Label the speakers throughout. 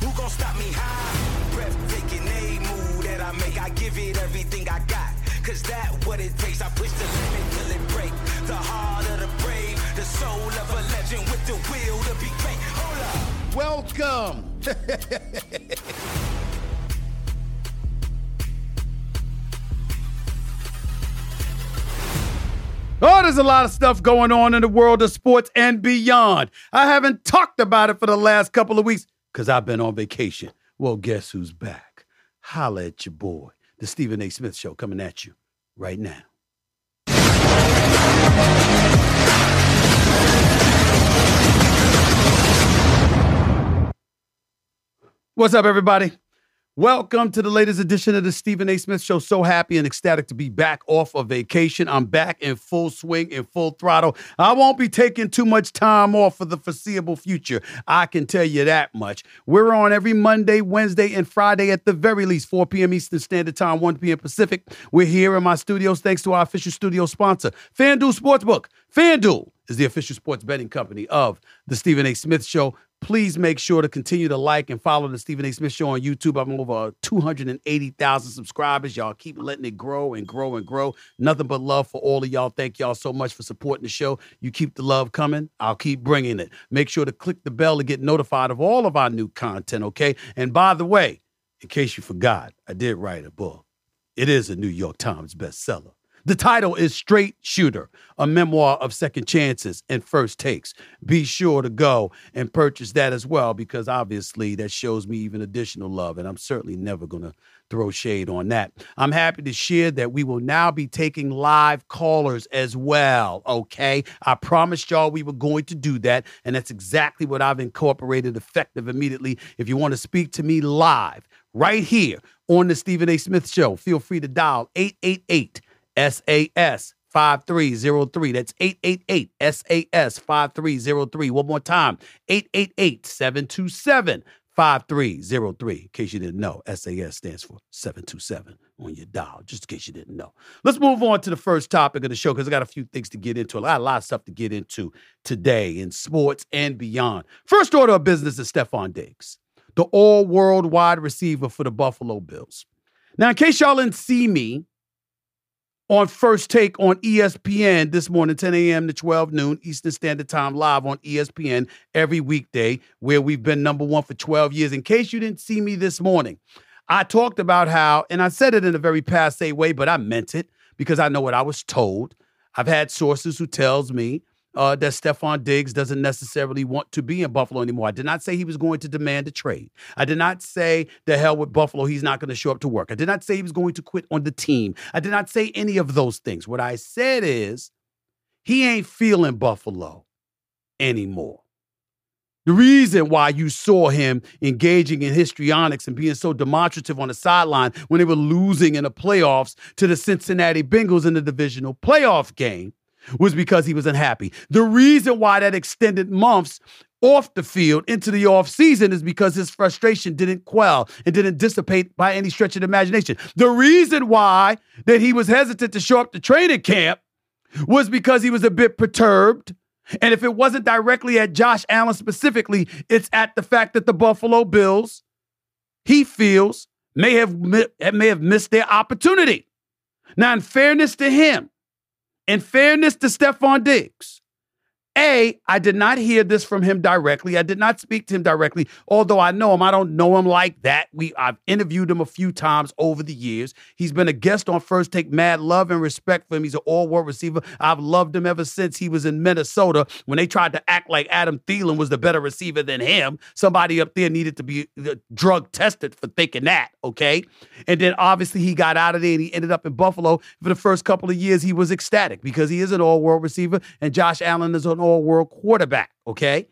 Speaker 1: Who gon' stop me high? A move that I make. I give it everything I got. Cause that what it takes. I push the limit till it break. The heart of the brave, the soul of a legend with the will to be great. Hold
Speaker 2: up. Welcome. Oh, there's a lot of stuff going on in the world of sports and beyond. I haven't talked about it for the last couple of weeks because I've been on vacation. Well, guess who's back? Holla at your boy, the Stephen A. Smith Show, coming at you right now. What's up, everybody? Welcome to the latest edition of the Stephen A. Smith Show. So happy and ecstatic to be back off of vacation. I'm back in full swing, in full throttle. I won't be taking too much time off for the foreseeable future. I can tell you that much. We're on every Monday, Wednesday, and Friday at the very least, 4 p.m. Eastern Standard Time, 1 p.m. Pacific. We're here in my studios thanks to our official studio sponsor, FanDuel Sportsbook. FanDuel is the official sports betting company of the Stephen A. Smith Show. Please make sure to continue to like and follow the Stephen A. Smith Show on YouTube. I'm over 280,000 subscribers. Y'all keep letting it grow and grow and grow. Nothing but love for all of y'all. Thank y'all so much for supporting the show. You keep the love coming. I'll keep bringing it. Make sure to click the bell to get notified of all of our new content, okay? And by the way, in case you forgot, I did write a book. It is a New York Times bestseller. The title is Straight Shooter, a memoir of second chances and first takes. Be sure to go and purchase that as well because obviously that shows me even additional love, and I'm certainly never going to throw shade on that. I'm happy to share that we will now be taking live callers as well, okay? I promised y'all we were going to do that, and that's exactly what I've incorporated effective immediately. If you want to speak to me live right here on the Stephen A. Smith Show, feel free to dial 888- SAS 5303. That's 888 SAS 5303. One more time 888 727 5303. In case you didn't know, SAS stands for 727 on your dial, just in case you didn't know. Let's move on to the first topic of the show because I got a few things to get into. I got a lot of stuff to get into today in sports and beyond. First order of business is Stefon Diggs, the all world wide receiver for the Buffalo Bills. Now, in case y'all didn't see me on First Take on ESPN this morning, 10 a.m. to 12 noon Eastern Standard Time, live on ESPN every weekday, where we've been number one for 12 years. In case you didn't see me this morning, I talked about how, and I said it in a very passe way, but I meant it because I know what I was told. I've had sources who tells me uh, that Stefon Diggs doesn't necessarily want to be in Buffalo anymore. I did not say he was going to demand a trade. I did not say the hell with Buffalo, he's not going to show up to work. I did not say he was going to quit on the team. I did not say any of those things. What I said is he ain't feeling Buffalo anymore. The reason why you saw him engaging in histrionics and being so demonstrative on the sideline when they were losing in the playoffs to the Cincinnati Bengals in the divisional playoff game was because he was unhappy. The reason why that extended months off the field into the off season is because his frustration didn't quell and didn't dissipate by any stretch of the imagination. The reason why that he was hesitant to show up to training camp was because he was a bit perturbed. And if it wasn't directly at Josh Allen specifically, it's at the fact that the Buffalo Bills, he feels, may have may have missed their opportunity. Now, in fairness to him, in fairness to Stefon Diggs, a, I did not hear this from him directly. I did not speak to him directly, although I know him. I don't know him like that. We I've interviewed him a few times over the years. He's been a guest on First Take. Mad love and respect for him. He's an all-world receiver. I've loved him ever since he was in Minnesota when they tried to act like Adam Thielen was the better receiver than him. Somebody up there needed to be uh, drug tested for thinking that. Okay, and then obviously he got out of there and he ended up in Buffalo. For the first couple of years, he was ecstatic because he is an all-world receiver and Josh Allen is an all world quarterback, okay?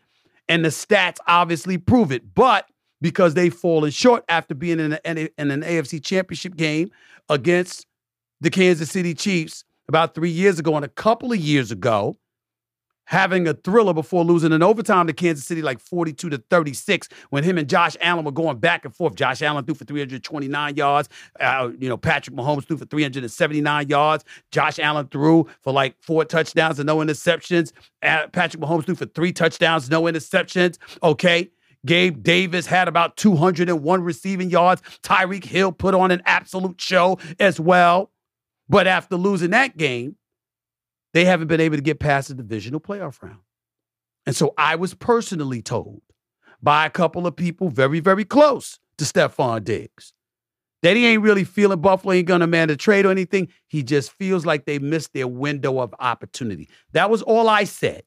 Speaker 2: And the stats obviously prove it. But because they've fallen short after being in, a, in an AFC championship game against the Kansas City Chiefs about three years ago and a couple of years ago having a thriller before losing in overtime to Kansas City like 42 to 36 when him and Josh Allen were going back and forth. Josh Allen threw for 329 yards. Uh, you know, Patrick Mahomes threw for 379 yards. Josh Allen threw for like four touchdowns and no interceptions. Uh, Patrick Mahomes threw for three touchdowns, no interceptions. Okay. Gabe Davis had about 201 receiving yards. Tyreek Hill put on an absolute show as well. But after losing that game, they haven't been able to get past the divisional playoff round. And so I was personally told by a couple of people very, very close to Stefon Diggs that he ain't really feeling Buffalo ain't gonna man a trade or anything. He just feels like they missed their window of opportunity. That was all I said.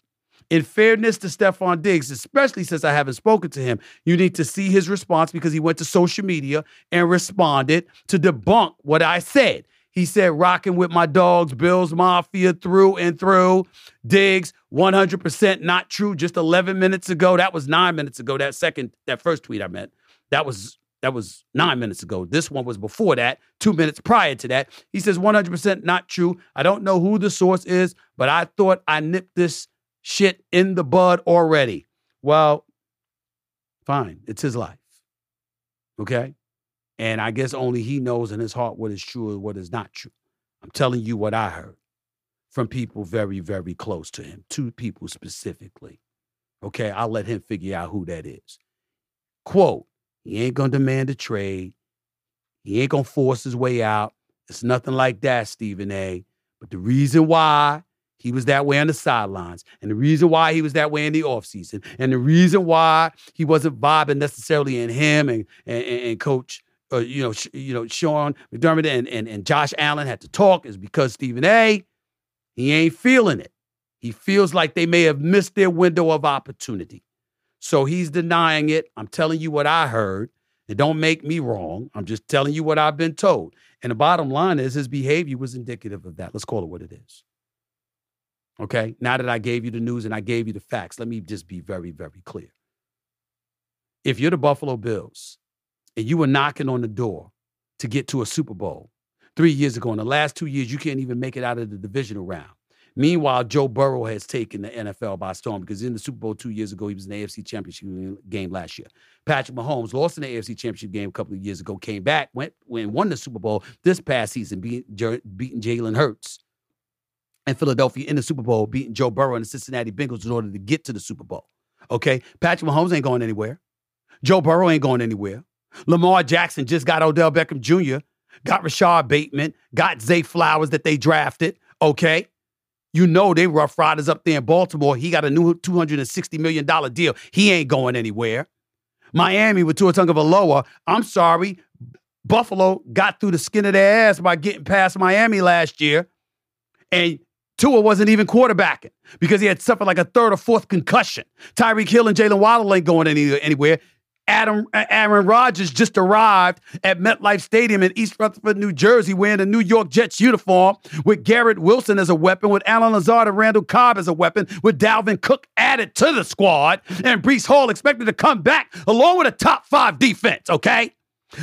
Speaker 2: In fairness to Stefon Diggs, especially since I haven't spoken to him, you need to see his response because he went to social media and responded to debunk what I said. He said, rocking with my dogs, Bills Mafia through and through. Diggs, 100% not true. Just 11 minutes ago. That was nine minutes ago. That second, that first tweet I meant. That was that was nine minutes ago. This one was before that, two minutes prior to that. He says 100% not true. I don't know who the source is, but I thought I nipped this shit in the bud already. Well, fine. It's his life. Okay. And I guess only he knows in his heart what is true and what is not true. I'm telling you what I heard from people very, very close to him, two people specifically. Okay, I'll let him figure out who that is. Quote, he ain't gonna demand a trade. He ain't gonna force his way out. It's nothing like that, Stephen A. But the reason why he was that way on the sidelines, and the reason why he was that way in the offseason, and the reason why he wasn't vibing necessarily in him and, and, and Coach uh, you know, you know, Sean McDermott and, and, and Josh Allen had to talk is because Stephen A, he ain't feeling it. He feels like they may have missed their window of opportunity. So he's denying it. I'm telling you what I heard. And don't make me wrong. I'm just telling you what I've been told. And the bottom line is his behavior was indicative of that. Let's call it what it is. Okay. Now that I gave you the news and I gave you the facts, let me just be very, very clear. If you're the Buffalo Bills and you were knocking on the door to get to a Super Bowl three years ago. In the last two years, you can't even make it out of the divisional round. Meanwhile, Joe Burrow has taken the NFL by storm because in the Super Bowl two years ago, he was in the AFC Championship game last year. Patrick Mahomes lost in the AFC Championship game a couple of years ago, came back, went and won the Super Bowl this past season, beating, beating Jalen Hurts and Philadelphia in the Super Bowl, beating Joe Burrow and the Cincinnati Bengals in order to get to the Super Bowl. Okay, Patrick Mahomes ain't going anywhere. Joe Burrow ain't going anywhere. Lamar Jackson just got Odell Beckham Jr., got Rashod Bateman, got Zay Flowers that they drafted. Okay. You know they rough riders up there in Baltimore. He got a new $260 million deal. He ain't going anywhere. Miami with Tua Tagovailoa. I'm sorry. Buffalo got through the skin of their ass by getting past Miami last year. And Tua wasn't even quarterbacking because he had suffered like a third or fourth concussion. Tyreek Hill and Jaylen Waddle ain't going any, anywhere. Adam uh, Aaron Rodgers just arrived at MetLife Stadium in East Rutherford, New Jersey, wearing a New York Jets uniform with Garrett Wilson as a weapon, with Allen Lazard and Randall Cobb as a weapon, with Dalvin Cook added to the squad, and Breece Hall expected to come back along with a top five defense, okay?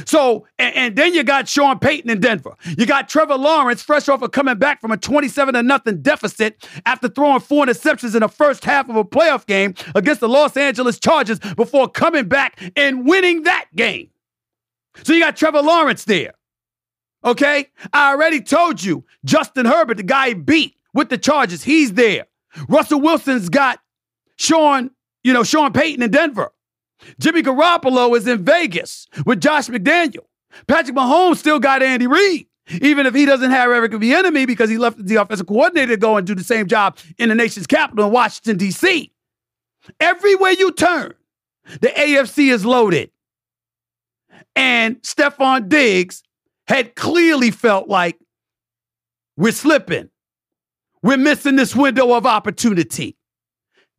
Speaker 2: So, and, and, then you got Sean Payton in Denver. You got Trevor Lawrence, fresh off of coming back from a 27 to nothing deficit after throwing four interceptions in the first half of a playoff game against the Los Angeles Chargers before coming back and winning that game. So you got Trevor Lawrence there. Okay? I already told you, Justin Herbert, the guy he beat with the Chargers, he's there. Russell Wilson's got Sean, you know, Sean Payton in Denver. Jimmy Garoppolo is in Vegas with Josh McDaniel. Patrick Mahomes still got Andy Reid, even if he doesn't have Eric Bieniemy because he left the offensive coordinator to go and do the same job in the nation's capital in Washington, D.C. Everywhere you turn, the AFC is loaded. And Stefon Diggs had clearly felt like we're slipping. We're missing this window of opportunity.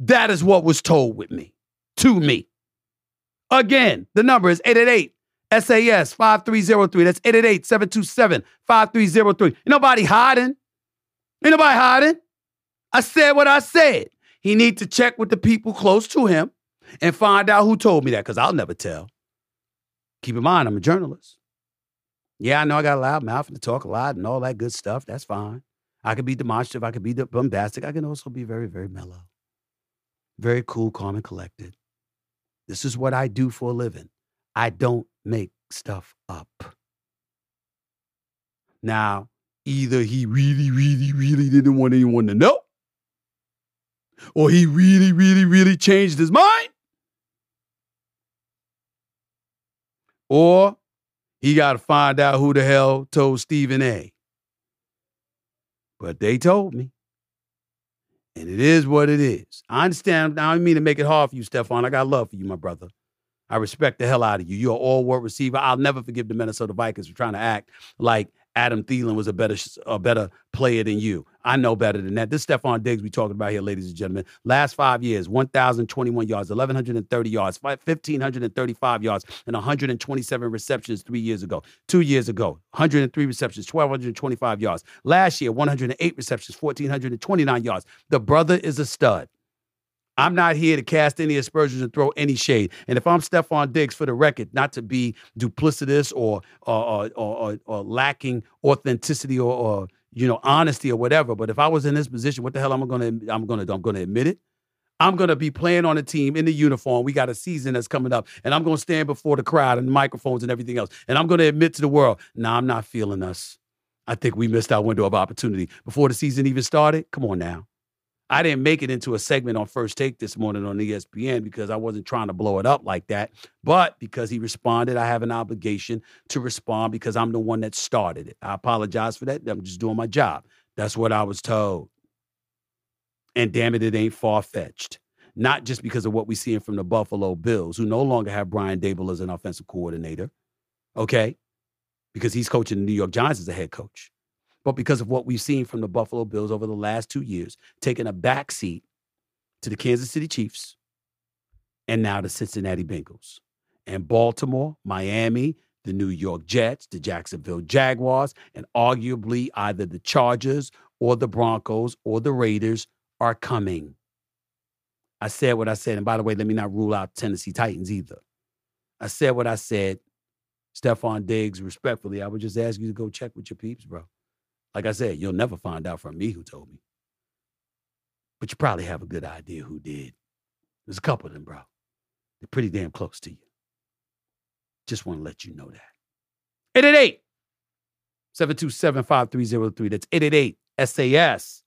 Speaker 2: That is what was told with me, to me. Again, the number is 888 SAS 5303. That's 888 727 5303. Ain't nobody hiding. Ain't nobody hiding. I said what I said. He need to check with the people close to him and find out who told me that because I'll never tell. Keep in mind, I'm a journalist. Yeah, I know I got a loud mouth and to talk a lot and all that good stuff. That's fine. I could be demonstrative. I could be bombastic. I can also be very, very mellow, very cool, calm, and collected. This is what I do for a living. I don't make stuff up. Now, either he really, really, really didn't want anyone to know, or he really, really, really changed his mind, or he got to find out who the hell told Stephen A. But they told me. And it is what it is. I understand. I don't mean to make it hard for you, Stefon. I got love for you, my brother. I respect the hell out of you. You're an all world receiver. I'll never forgive the Minnesota Vikings for trying to act like Adam Thielen was a better a better player than you. I know better than that. This Stefon Diggs we talking about here, ladies and gentlemen. Last five years, 1,021 yards, 1,130 yards, 1,535 yards, and 127 receptions three years ago. Two years ago, 103 receptions, 1,225 yards. Last year, 108 receptions, 1,429 yards. The brother is a stud. I'm not here to cast any aspersions and throw any shade. And if I'm Stefon Diggs, for the record, not to be duplicitous or or or, or, or lacking authenticity or, or you know honesty or whatever, but if I was in this position, what the hell am I gonna I'm gonna I'm gonna admit it? I'm to be playing on a team in the uniform. We got a season that's coming up, and I'm to stand before the crowd and the microphones and everything else. And I'm to admit to the world, nah, I'm not feeling us. I think we missed our window of opportunity before the season even started. Come on now. I didn't make it into a segment on First Take this morning on ESPN because I wasn't trying to blow it up like that. But because he responded, I have an obligation to respond because I'm the one that started it. I apologize for that. I'm just doing my job. That's what I was told. And damn it, it ain't far fetched. Not just because of what we're seeing from the Buffalo Bills, who no longer have Brian Daboll as an offensive coordinator, okay? Because he's coaching the New York Giants as a head coach but because of what we've seen from the Buffalo Bills over the last two years, taking a backseat to the Kansas City Chiefs and now the Cincinnati Bengals. And Baltimore, Miami, the New York Jets, the Jacksonville Jaguars, and arguably either the Chargers or the Broncos or the Raiders are coming. I said what I said. And by the way, let me not rule out Tennessee Titans either. I said what I said. Stefon Diggs, respectfully, I would just ask you to go check with your peeps, bro. Like I said, you'll never find out from me who told me. But you probably have a good idea who did. There's a couple of them, bro. They're pretty damn close to you. Just want to let you know that. 888 727 5303. That's 888 SAS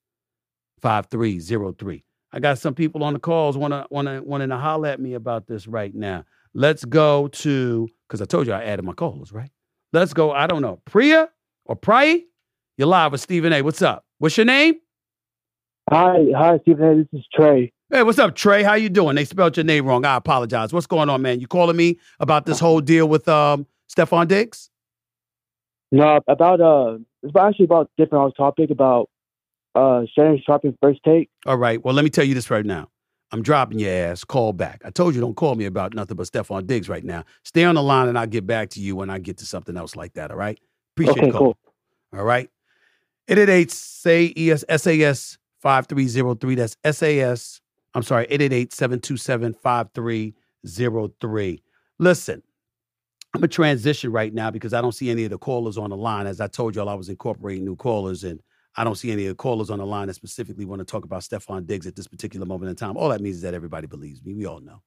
Speaker 2: 5303. I got some people on the calls want to wanting to holler at me about this right now. Let's go to because I told you I added my callers, right? Let's go. I don't know, Priya or Priya. You're live with Stephen A. What's up? What's your name?
Speaker 3: Hi, hi, Stephen A. This is Trey.
Speaker 2: Hey, what's up, Trey? How you doing? They spelled your name wrong. I apologize. What's going on, man? You calling me about this whole deal with um Stefon Diggs?
Speaker 3: No, about uh, it's actually about different topic about uh Shannon Sharpe's first take.
Speaker 2: All right. Well, let me tell you this right now. I'm dropping your ass. Call back. I told you don't call me about nothing but Stefon Diggs right now. Stay on the line and I'll get back to you when I get to something else like that. All right. Appreciate
Speaker 3: okay,
Speaker 2: it. Cool. All right. 888 say ES SAS 5303. That's SAS. I'm sorry, 888 727 5303. Listen, I'm a transition right now because I don't see any of the callers on the line. As I told y'all, I was incorporating new callers, and I don't see any of the callers on the line that specifically want to talk about Stefon Diggs at this particular moment in time. All that means is that everybody believes me. We all know.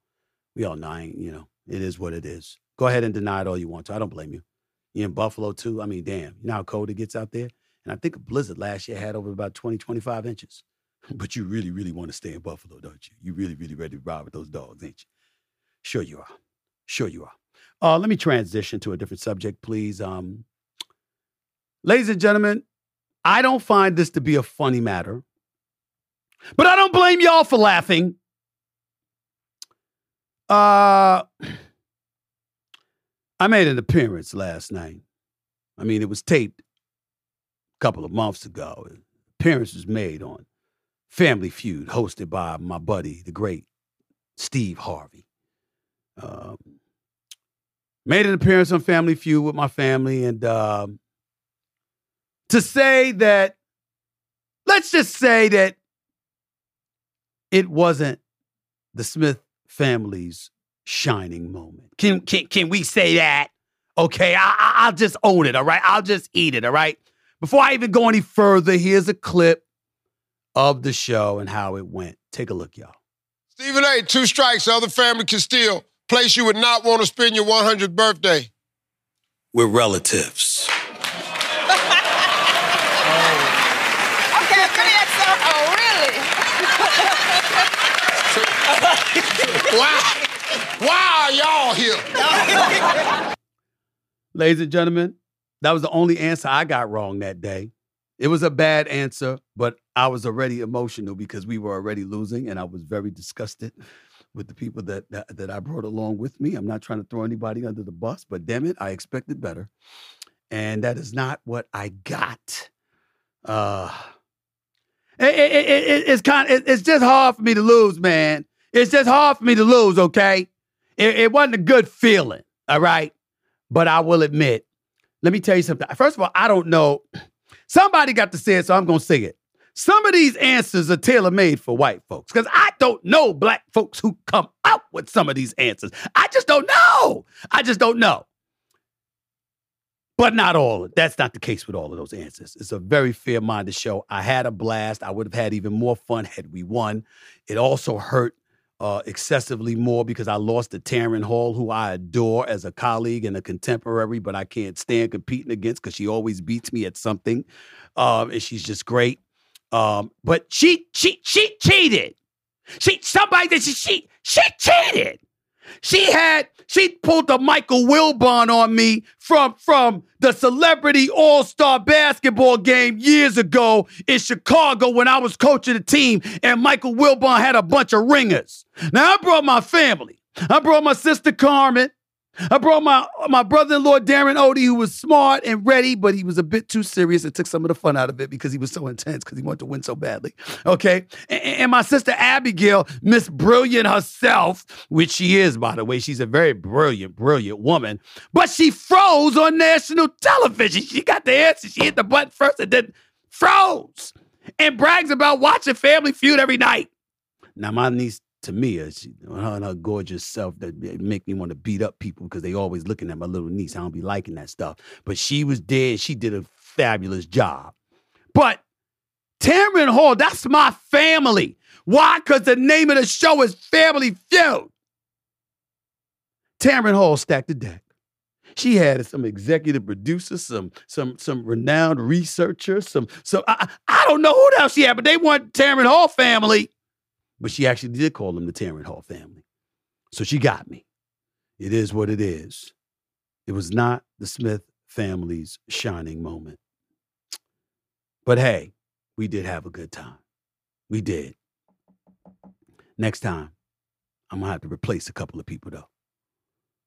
Speaker 2: We all know, you know, it is what it is. Go ahead and deny it all you want to. I don't blame you. You're in Buffalo, too? I mean, damn, you know how cold it gets out there? And I think a blizzard last year had over about 20, 25 inches. But you really, really want to stay in Buffalo, don't you? You really, really ready to ride with those dogs, ain't you? Sure you are. Sure you are. Uh, let me transition to a different subject, please. Um, ladies and gentlemen, I don't find this to be a funny matter, but I don't blame y'all for laughing. Uh, I made an appearance last night. I mean, it was taped couple of months ago. Appearance was made on Family Feud, hosted by my buddy, the great Steve Harvey. Um, made an appearance on Family Feud with my family, and um, to say that, let's just say that it wasn't the Smith family's shining moment. Can can can we say that? Okay, I, I, I'll just own it. All right, I'll just eat it. All right. Before I even go any further, here's a clip of the show and how it went. Take a look, y'all.
Speaker 4: Stephen A. Two strikes. The other family can steal. Place you would not want to spend your 100th birthday.
Speaker 1: We're relatives.
Speaker 5: Okay, give me that stuff. Oh, really?
Speaker 4: Why? Why are y'all here?
Speaker 2: Ladies and gentlemen, that was the only answer I got wrong that day. It was a bad answer, but I was already emotional because we were already losing, and I was very disgusted with the people that, that that I brought along with me. I'm not trying to throw anybody under the bus, but damn it, I expected better, and that is not what I got. Uh, it, it, it, it- it's kind. It, it's just hard for me to lose, man. It's just hard for me to lose. Okay, it wasn't a good feeling. All right, but I will admit. Let me tell you something. First of all, I don't know. Somebody got to say it, so I'm going to say it. Some of these answers are tailor made for white folks because I don't know black folks who come up with some of these answers. I just don't know. I just don't know. But not all. That's not the case with all of those answers. It's a very fair minded show. I had a blast. I would have had even more fun had we won. It also hurt uh, excessively more because I lost to Taryn Hall, who I adore as a colleague and a contemporary, but I can't stand competing against because she always beats me at something, um, and she's just great. Um, but she she she cheated. She somebody that she she she cheated. She had she pulled the Michael Wilbon on me from from the celebrity all-star basketball game years ago in Chicago when I was coaching the team and Michael Wilbon had a bunch of ringers. Now I brought my family. I brought my sister Carmen. I brought my my brother-in-law Darren Odie, who was smart and ready, but he was a bit too serious. It took some of the fun out of it because he was so intense because he wanted to win so badly. Okay, and, and my sister Abigail, Miss Brilliant herself, which she is, by the way, she's a very brilliant, brilliant woman. But she froze on national television. She got the answer. She hit the button first and then froze, and brags about watching Family Feud every night. Now my niece Tamia, she, her and her gorgeous self that make me want to beat up people because they always looking at my little niece. I don't be liking that stuff. But she was dead. She did a fabulous job. But Taryn Hall, that's my family. Why? Because the name of the show is Family Feud. Taryn Hall stacked the deck. She had some executive producers, some some some renowned researchers, some some I, I don't know who else she had, but they weren't Taryn Hall family. But she actually did call them the Tarrant Hall family. So she got me. It is what it is. It was not the Smith family's shining moment. But hey, we did have a good time. We did. Next time, I'm gonna have to replace a couple of people though.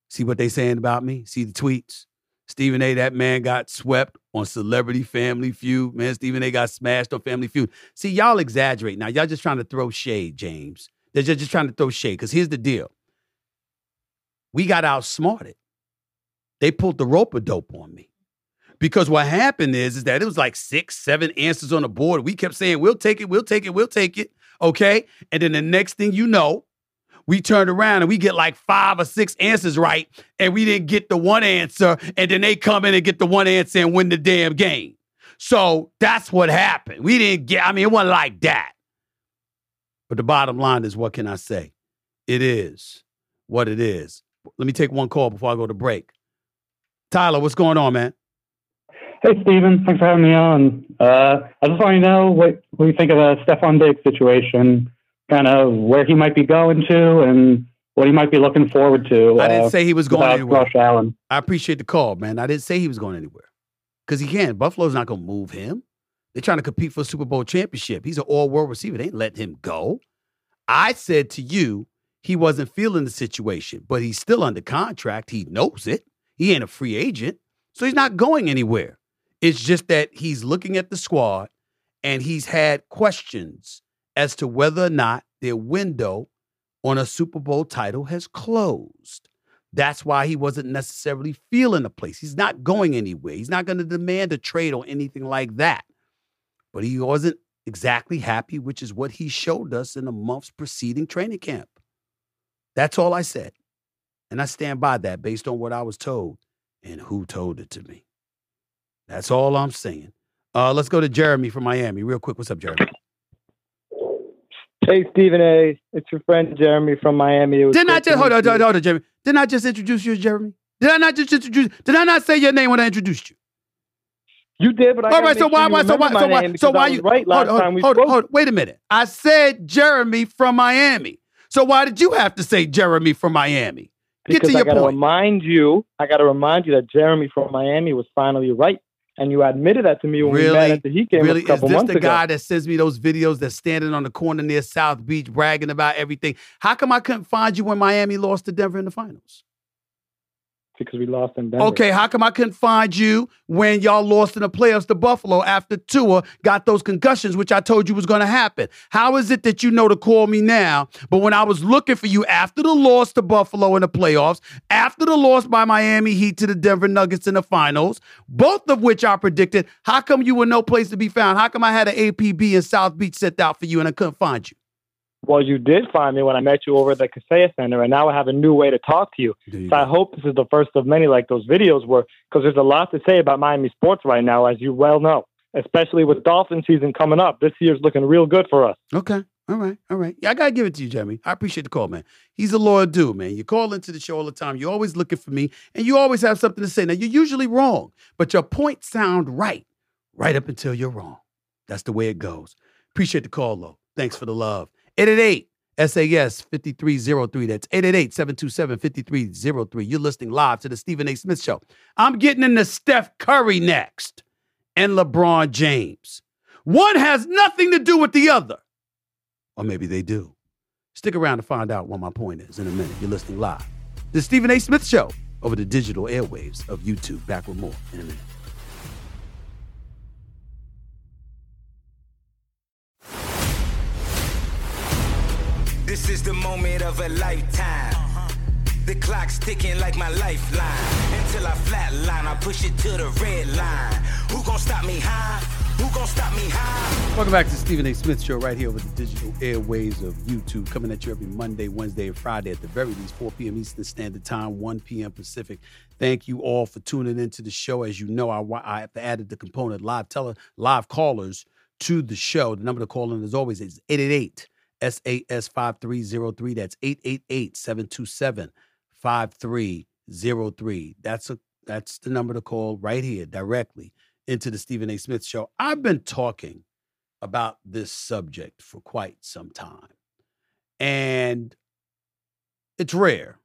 Speaker 2: See what they're saying about me? See the tweets? Stephen A, that man got swept on Celebrity Family Feud. Man, Stephen A got smashed on Family Feud. See, y'all exaggerate now. Y'all just trying to throw shade, James. They're just, just trying to throw shade. Because here's the deal. We got outsmarted. They pulled the rope a dope on me. Because what happened is, is that it was like six, seven answers on the board. We kept saying, we'll take it, we'll take it, we'll take it. Okay. And then the next thing you know, we turned around and we get like five or six answers right, and we didn't get the one answer, and then they come in and get the one answer and win the damn game. So that's what happened. We didn't get, I mean, it wasn't like that. But the bottom line is, what can I say? It is what it is. Let me take one call before I go to break. Tyler, what's going on, man?
Speaker 6: Hey, Stephen. Thanks for having me on. Uh, I just want to know what, what you think of the Stefon Diggs situation, kind of where he might be going to and what he might be looking forward to.
Speaker 2: I didn't
Speaker 6: uh,
Speaker 2: say he was going anywhere.
Speaker 6: Josh Allen.
Speaker 2: I appreciate the call, man. I didn't say he was going anywhere because he can't. Buffalo's not going to move him. They're trying to compete for a Super Bowl championship. He's an all world receiver. They ain't letting him go. I said to you, he wasn't feeling the situation, but he's still under contract. He knows it. He ain't a free agent, so he's not going anywhere. It's just that he's looking at the squad and he's had questions as to whether or not their window on a Super Bowl title has closed. That's why he wasn't necessarily feeling the place. He's not going anywhere. He's not going to demand a trade or anything like that. But he wasn't exactly happy, which is what he showed us in the months preceding training camp. That's all I said. And I stand by that based on what I was told. and who told it to me. That's all I'm saying. Uh, let's go to Jeremy from Miami, real quick. What's up, Jeremy?
Speaker 7: Hey, Stephen A. It's your friend Jeremy from Miami.
Speaker 2: Didn't I just hold on, hold on, hold on, Jeremy? Didn't I just introduce you Jeremy? Did I not just introduce? Did I not say your name when I introduced you?
Speaker 7: You did, but I
Speaker 2: All right, so why, why, so why, so why, so why you?
Speaker 7: right last
Speaker 2: hold, hold,
Speaker 7: time we
Speaker 2: hold,
Speaker 7: spoke.
Speaker 2: hold, wait a minute. I said Jeremy from Miami. So why did you have to say Jeremy from Miami? Get
Speaker 7: because
Speaker 2: to
Speaker 7: I
Speaker 2: your
Speaker 7: gotta
Speaker 2: point.
Speaker 7: remind you, I gotta remind you that Jeremy from Miami was finally right, and you admitted that to me when we met
Speaker 2: Really?
Speaker 7: at the Heat game
Speaker 2: Really,
Speaker 7: a
Speaker 2: is this
Speaker 7: months
Speaker 2: the
Speaker 7: ago.
Speaker 2: guy that sends me those videos that's standing on the corner near South Beach bragging about everything? How come I couldn't find you when Miami lost to Denver in the finals?
Speaker 7: Because we lost in Denver.
Speaker 2: Okay, how come I couldn't find you when y'all lost in the playoffs to Buffalo after Tua got those concussions, which I told you was going to happen? How is it that you know to call me now, but when I was looking for you after the loss to Buffalo in the playoffs, after the loss by Miami Heat to the Denver Nuggets in the finals, both of which I predicted, how come you were no place to be found? How come I had an APB in South Beach set out for you and I couldn't find you?
Speaker 7: Well, you did find me when I met you over at the Kaseya Center, and now I have a new way to talk to you. So I hope this is the first of many like those videos were, because there's a lot to say about Miami sports right now, as you well know, especially with Dolphin season coming up. This year's looking real good for us.
Speaker 2: Okay. All right. All right. Yeah, I gotta give it to you, Jeremy. I appreciate the call, man. He's a loyal dude, man. You call into the show all the time. You're always looking for me, and you always have something to say. Now you're usually wrong, but your points sound right, right up until you're wrong. That's the way it goes. Appreciate the call, though. Thanks for the love. 888 SAS 5303. That's 888 727 5303. You're listening live to the Stephen A. Smith Show. I'm getting into Steph Curry next and LeBron James. One has nothing to do with the other. Or maybe they do. Stick around to find out what my point is in a minute. You're listening live. The Stephen A. Smith Show over the digital airwaves of YouTube. Back with more in a minute.
Speaker 1: This is the moment of a lifetime. The clock's ticking like my lifeline. Until I flatline, I push it to the red line. Who gon' stop me high? Who gon' stop me high?
Speaker 2: Welcome back to Stephen A. Smith Show right here over the digital airways of YouTube, coming at you every Monday, Wednesday, and Friday at the very least, 4 p.m. Eastern Standard Time, 1 p.m. Pacific. Thank you all for tuning into the show. As you know, I, I have added the component live tele, live callers to the show. The number to call in, as always, is 888 SAS 5303. That's 888 727 5303. That's a that's the number to call right here directly into the Stephen A. Smith show. I've been talking about this subject for quite some time. And it's rare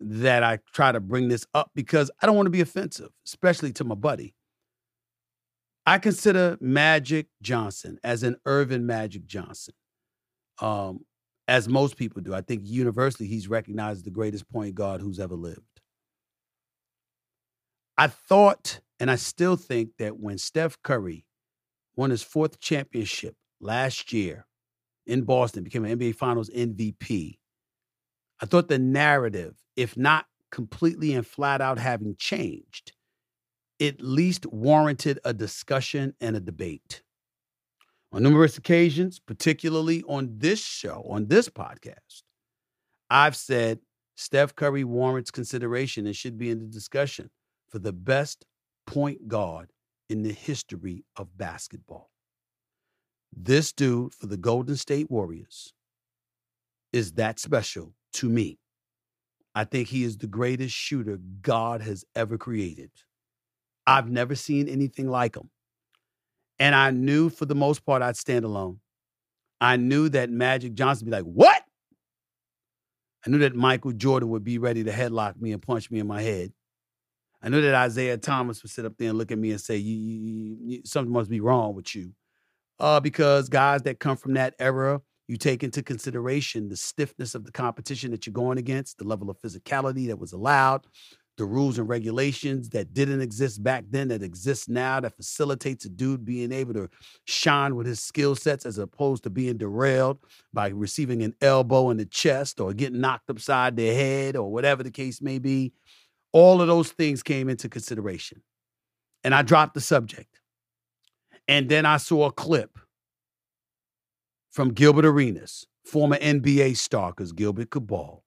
Speaker 2: that I try to bring this up because I don't want to be offensive, especially to my buddy. I consider Magic Johnson as an Earvin Magic Johnson, um, as most people do. I think universally he's recognized the greatest point guard who's ever lived. I thought, and I still think that when Steph Curry won his fourth championship last year in Boston, became an NBA Finals MVP, I thought the narrative, if not completely and flat out having changed, at least warranted a discussion and a debate. On numerous occasions, particularly on this show, on this podcast, I've said Steph Curry warrants consideration and should be in the discussion for the best point guard in the history of basketball. This dude for the Golden State Warriors is that special to me. I think he is the greatest shooter God has ever created. I've never seen anything like him. And I knew for the most part I'd stand alone. I knew that Magic Johnson would be like, What? I knew that Michael Jordan would be ready to headlock me and punch me in my head. I knew that Isiah Thomas would sit up there and look at me and say, you, you, you, something must be wrong with you. Uh, because guys that come from that era, you take into consideration the stiffness of the competition that you're going against, the level of physicality that was allowed, the rules and regulations that didn't exist back then that exist now that facilitates a dude being able to shine with his skill sets as opposed to being derailed by receiving an elbow in the chest or getting knocked upside the head or whatever the case may be. All of those things came into consideration. And I dropped the subject. And then I saw a clip from Gilbert Arenas, former NBA star, because Gilbert could ball,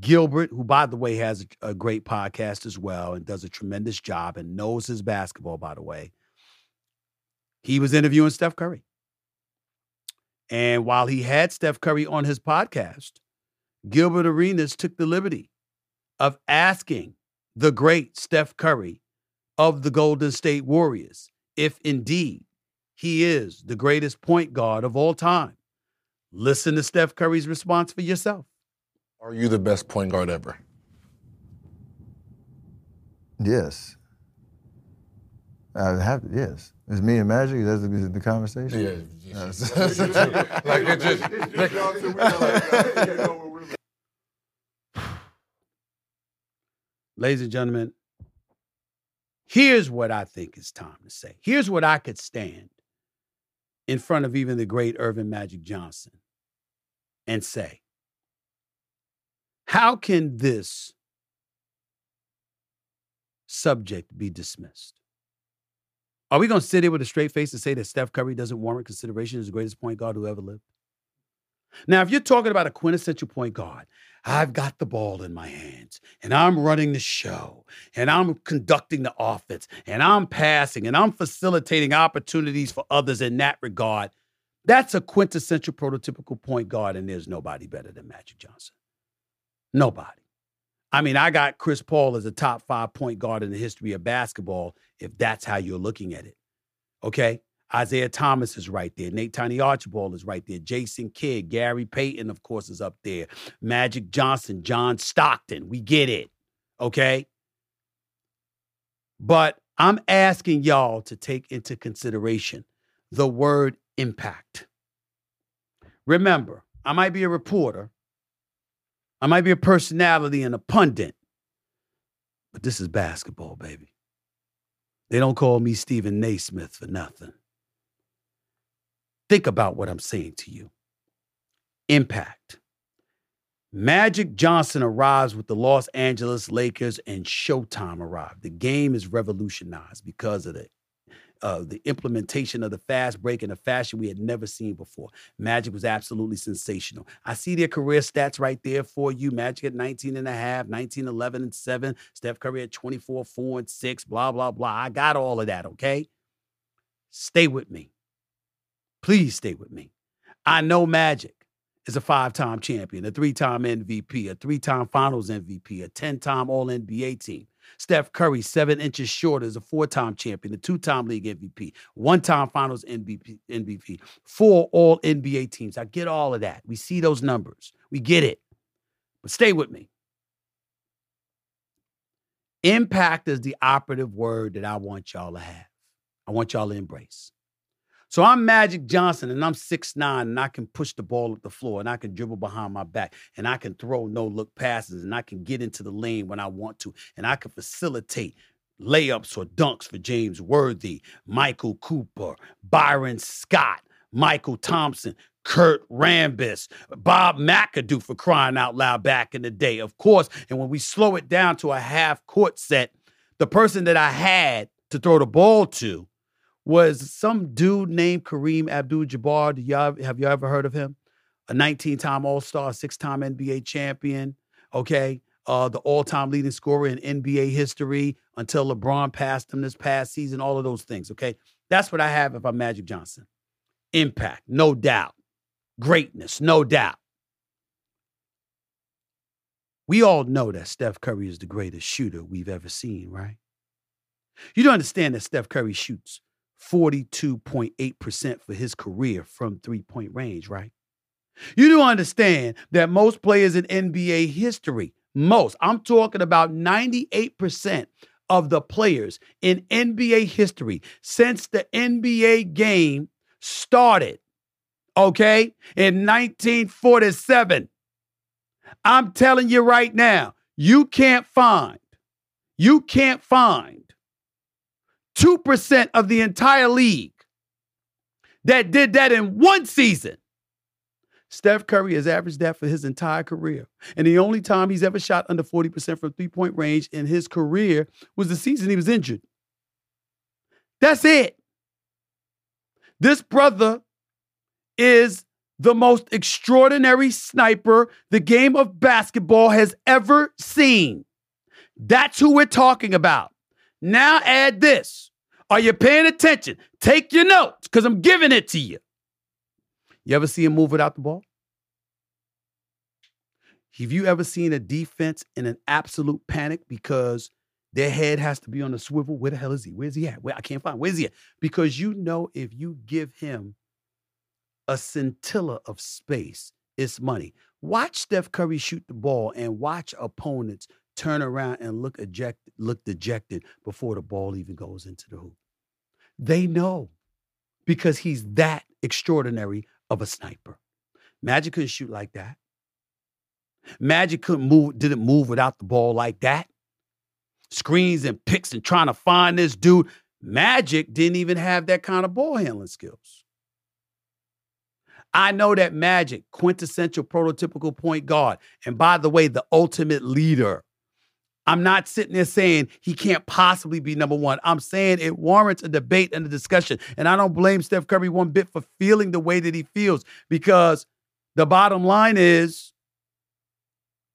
Speaker 2: Gilbert, who, by the way, has a, a great podcast as well and does a tremendous job and knows his basketball, by the way, he was interviewing Steph Curry. And while he had Steph Curry on his podcast, Gilbert Arenas took the liberty of asking the great Steph Curry of the Golden State Warriors if indeed he is the greatest point guard of all time. Listen to Steph Curry's response for yourself.
Speaker 8: Are you the best point guard ever?
Speaker 9: Yes. I have yes. It's me and Magic. That's the, the conversation.
Speaker 8: Yeah. like it just.
Speaker 2: Like, Ladies and gentlemen, here's what I think it's time to say. Here's what I could stand in front of even the great Earvin Magic Johnson and say, how can this subject be dismissed? Are we going to sit here with a straight face and say that Steph Curry doesn't warrant consideration as the greatest point guard who ever lived? Now, if you're talking about a quintessential point guard, I've got the ball in my hands and I'm running the show and I'm conducting the offense and I'm passing and I'm facilitating opportunities for others in that regard. That's a quintessential prototypical point guard, and there's nobody better than Magic Johnson. Nobody. I mean, I got Chris Paul as a top five point guard in the history of basketball, if that's how you're looking at it. Okay? Isiah Thomas is right there. Nate Tiny Archibald is right there. Jason Kidd, Gary Payton, of course, is up there. Magic Johnson, John Stockton. We get it. Okay? But I'm asking y'all to take into consideration the word impact. Remember, I might be a reporter, I might be a personality and a pundit, but this is basketball, baby. They don't call me Stephen Naismith for nothing. Think about what I'm saying to you. Impact. Magic Johnson arrives with the Los Angeles Lakers and Showtime arrived. The game is revolutionized because of it uh, the implementation of the fast break in a fashion we had never seen before. Magic was absolutely sensational. I see their career stats right there for you. Magic at 19 and a half, 19, 11 and 7. Steph Curry at 24, 4 and 6, blah, blah, blah. I got all of that, okay? Stay with me. Please stay with me. I know Magic is a five time champion, a three time MVP, a three time finals MVP, a 10 time All NBA team. Steph Curry, seven inches short, is a four-time champion, a two-time league MVP, one-time finals MVP, MVP, four all NBA teams. I get all of that. We see those numbers. We get it. But stay with me. Impact is the operative word that I want y'all to have. I want y'all to embrace. So I'm Magic Johnson and I'm six nine and I can push the ball up the floor and I can dribble behind my back and I can throw no look passes and I can get into the lane when I want to and I can facilitate layups or dunks for James Worthy, Michael Cooper, Byron Scott, Mychal Thompson, Kurt Rambis, Bob McAdoo for crying out loud back in the day, of course. And when we slow it down to a half court set, the person that I had to throw the ball to was some dude named Kareem Abdul Jabbar. Y'all, have you ever heard of him? A 19 time All Star, six time NBA champion. Okay. Uh, the all time leading scorer in NBA history until LeBron passed him this past season, all of those things. Okay. That's what I have if I'm Magic Johnson. Impact, no doubt. Greatness, no doubt. We all know that Steph Curry is the greatest shooter we've ever seen, right? You don't understand that Steph Curry shoots 42.8% for his career from three point range, right? You do understand that most players in NBA history, most, I'm talking about 98% of the players in NBA history since the NBA game started, okay, in 1947. I'm telling you right now, you can't find, you can't find 2% of the entire league that did that in one season. Steph Curry has averaged that for his entire career. And the only time he's ever shot under 40% from three point range in his career was the season he was injured. That's it. This brother is the most extraordinary sniper the game of basketball has ever seen. That's who we're talking about. Now add this. Are you paying attention? Take your notes because I'm giving it to you. You ever see him move without the ball? Have you ever seen a defense in an absolute panic because their head has to be on a swivel? Where the hell is he? Where's he at? Where I can't find. Where's he at? Because you know if you give him a scintilla of space, it's money. Watch Steph Curry shoot the ball and watch opponents turn around and look ejected, look dejected before the ball even goes into the hoop. They know because he's that extraordinary of a sniper. Magic couldn't shoot like that. Magic couldn't move, didn't move without the ball like that. Screens and picks and trying to find this dude. Magic didn't even have that kind of ball handling skills. I know that Magic, quintessential prototypical point guard, and by the way, the ultimate leader. I'm not sitting there saying he can't possibly be number one. I'm saying it warrants a debate and a discussion. And I don't blame Steph Curry one bit for feeling the way that he feels because the bottom line is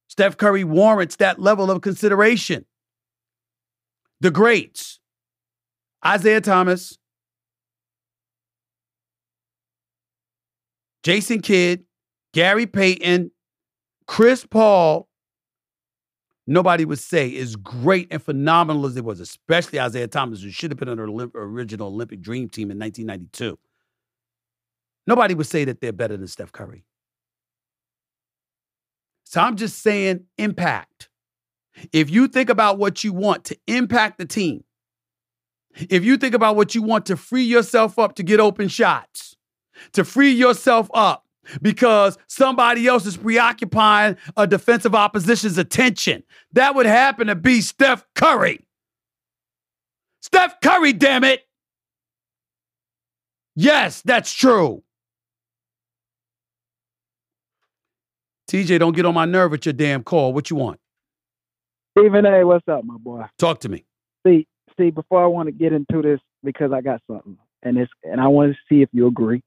Speaker 2: Steph Curry warrants that level of consideration. The greats, Isiah Thomas, Jason Kidd, Gary Payton, Chris Paul, nobody would say as great and phenomenal as it was, especially Isiah Thomas, who should have been on the original Olympic Dream Team in 1992. Nobody would say that they're better than Steph Curry. So I'm just saying impact. If you think about what you want to impact the team, if you think about what you want to free yourself up to get open shots, to free yourself up because somebody else is preoccupying a defensive opposition's attention, that would happen to be Steph Curry. Steph Curry, damn it. Yes, that's true. TJ, don't get on my nerve with your damn call. What you want?
Speaker 10: Stephen A, what's up, my boy?
Speaker 2: Talk to me.
Speaker 10: See, see, before I want to get into this, because I got something, and it's and I want to see if you agree.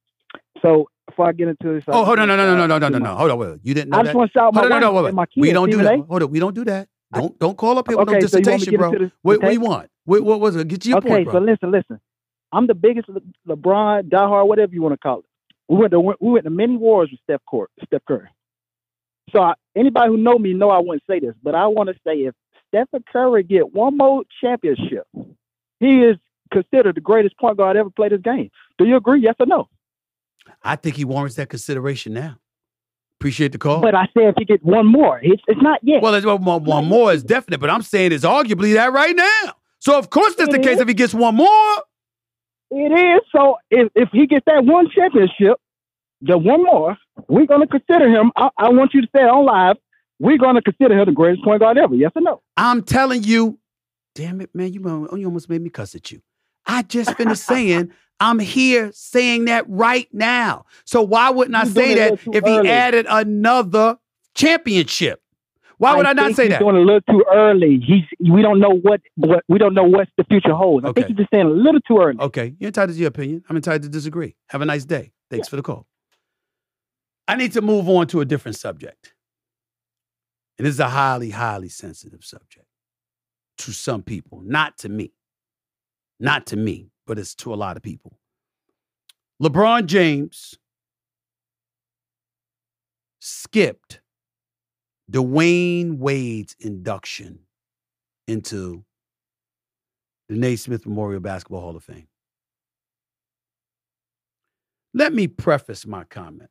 Speaker 10: So before I get into this, uh,
Speaker 2: oh, I hold on, no, no, no, no, no, no, uh, no, hold on, wait, you didn't. Know
Speaker 10: I just want to shout
Speaker 2: hold my, no, no, wait,
Speaker 10: my kids,
Speaker 2: We don't do that.
Speaker 10: They?
Speaker 2: Hold on, we don't do that. Don't don't call up here okay, with no
Speaker 10: so
Speaker 2: bro.
Speaker 10: This,
Speaker 2: what, what you want? What, what was it? Get your
Speaker 10: okay,
Speaker 2: point, bro.
Speaker 10: Okay, so listen, listen. I'm the biggest Le- LeBron diehard, whatever you want to call it. We went to we went to many wars with Steph Curry. Steph Curry. So I, anybody who know me know I wouldn't say this, but I want to say if Steph Curry get one more championship, he is considered the greatest point guard ever played this game. Do you agree? Yes or no?
Speaker 2: I think he warrants that consideration now. Appreciate the call.
Speaker 10: But I said if he get one more, it's, it's not yet.
Speaker 2: Well, one, one more is definite, but I'm saying it's arguably that right now. So of course that's the
Speaker 10: It
Speaker 2: case
Speaker 10: is.
Speaker 2: if he gets one more.
Speaker 10: It is. So if, if he gets that one championship, the one more, we're going to consider him. I, I want you to say it on live. We're going to consider him the greatest point guard ever. Yes or no?
Speaker 2: I'm telling you, damn it, man, you, you almost made me cuss at you. I just finished saying I'm here saying that right now. So why wouldn't I say
Speaker 10: doing it a
Speaker 2: that if he added another championship? Why would I, not
Speaker 10: think
Speaker 2: say
Speaker 10: he's
Speaker 2: that?
Speaker 10: Doing a little too early. He's. We don't know what. What we don't know what the future holds. I
Speaker 2: Okay.
Speaker 10: think he's just saying a little too early.
Speaker 2: Okay, you're entitled to your opinion. I'm entitled to disagree. Have a nice day. Thanks for the call. I need to move on to a different subject. And this is a highly, highly sensitive subject to some people, not to me. Not to me, but it's to a lot of people. LeBron James skipped Dwyane Wade's induction into the Naismith Memorial Basketball Hall of Fame. Let me preface my comment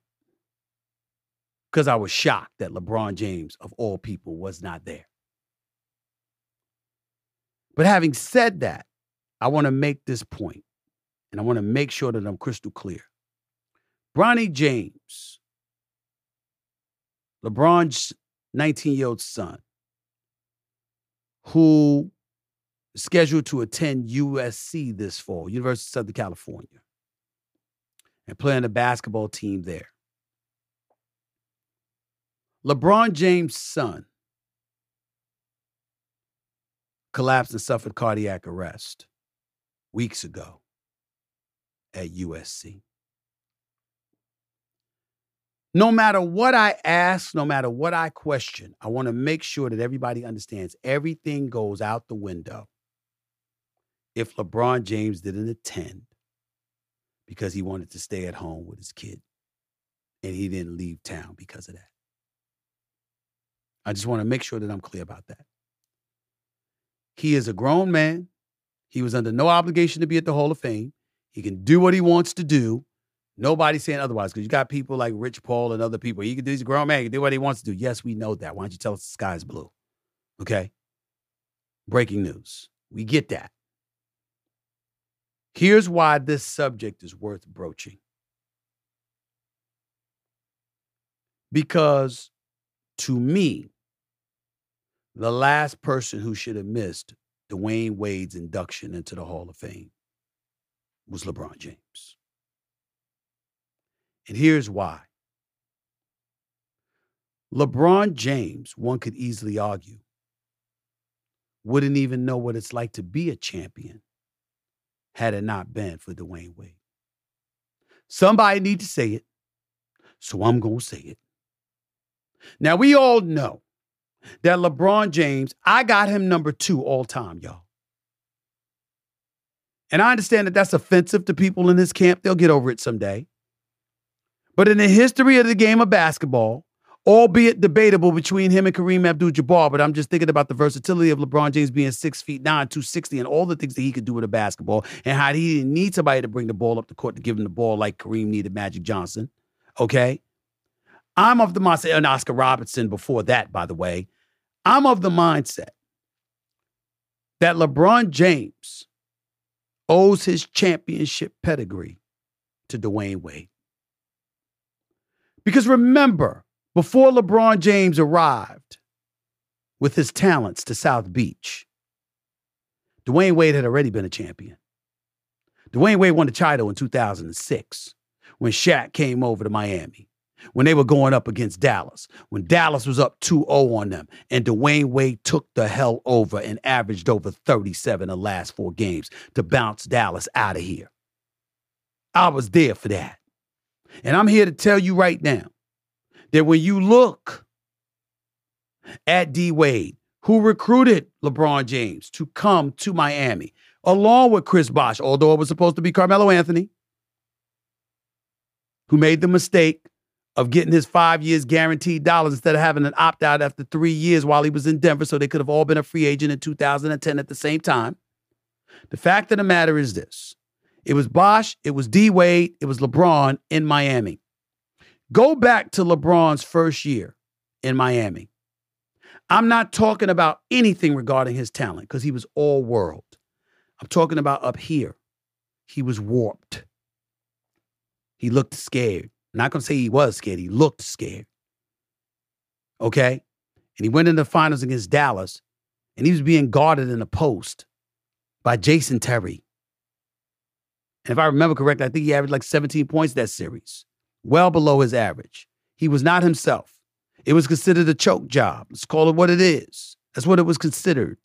Speaker 2: because I was shocked that LeBron James, of all people, was not there. But having said that, I want to make this point, and I want to make sure that I'm crystal clear. Bronny James, LeBron's 19 year old son, who is scheduled to attend USC this fall, University of Southern California, and play on the basketball team there. LeBron James' son collapsed and suffered cardiac arrest weeks ago at USC. No matter what I ask, no matter what I question, I want to make sure that everybody understands everything goes out the window if LeBron James didn't attend because he wanted to stay at home with his kid and he didn't leave town because of that. I just want to make sure that I'm clear about that. He is a grown man. He was under no obligation to be at the Hall of Fame. He can do what he wants to do. Nobody's saying otherwise because you got people like Rich Paul and other people. He can do, he's a grown man. He can do what he wants to do. Yes, we know that. Why don't you tell us the sky's blue? Okay. Breaking news. We get that. Here's why this subject is worth broaching. Because to me, the last person who should have missed Dwyane Wade's induction into the Hall of Fame was LeBron James. And here's why LeBron James, one could easily argue, wouldn't even know what it's like to be a champion had it not been for Dwyane Wade. Somebody need to say it, so I'm going to say it. Now, we all know that LeBron James, I got him number two all time, y'all. And I understand that that's offensive to people in his camp. They'll get over it someday. But in the history of the game of basketball, albeit debatable between him and Kareem Abdul Jabbar, but I'm just thinking about the versatility of LeBron James being six feet nine, 260, and all the things that he could do with a basketball, and how he didn't need somebody to bring the ball up the court to give him the ball like Kareem needed Magic Johnson. Okay. I'm of the mindset, and Oscar Robertson before that, by the way. I'm of the mindset that LeBron James owes his championship pedigree to Dwyane Wade. Because remember, before LeBron James arrived with his talents to South Beach, Dwyane Wade had already been a champion. Dwyane Wade won the title in 2006 when Shaq came over to Miami when they were going up against Dallas, when Dallas was up 2 0 on them, and Dwyane Wade took the hell over and averaged over 37 the last four games to bounce Dallas out of here. I was there for that. And I'm here to tell you right now that when you look at D Wade, who recruited LeBron James to come to Miami, along with Chris Bosh, although it was supposed to be Carmelo Anthony, who made the mistake of getting his five years guaranteed dollars instead of having an opt out after three years while he was in Denver. So they could have all been a free agent in 2010 at the same time. The fact of the matter is this it was Bosh, it was D Wade, it was LeBron in Miami. Go back to LeBron's first year in Miami. I'm not talking about anything regarding his talent because he was all world. I'm talking about up here. He was warped. He looked scared not to say he was scared. He looked scared. Okay? And he went in the finals against Dallas, and he was being guarded in the post by Jason Terry. And if I remember correctly, I think he averaged like 17 points that series, well below his average. He was not himself. It was considered a choke job. Let's call it what it is. That's what it was considered.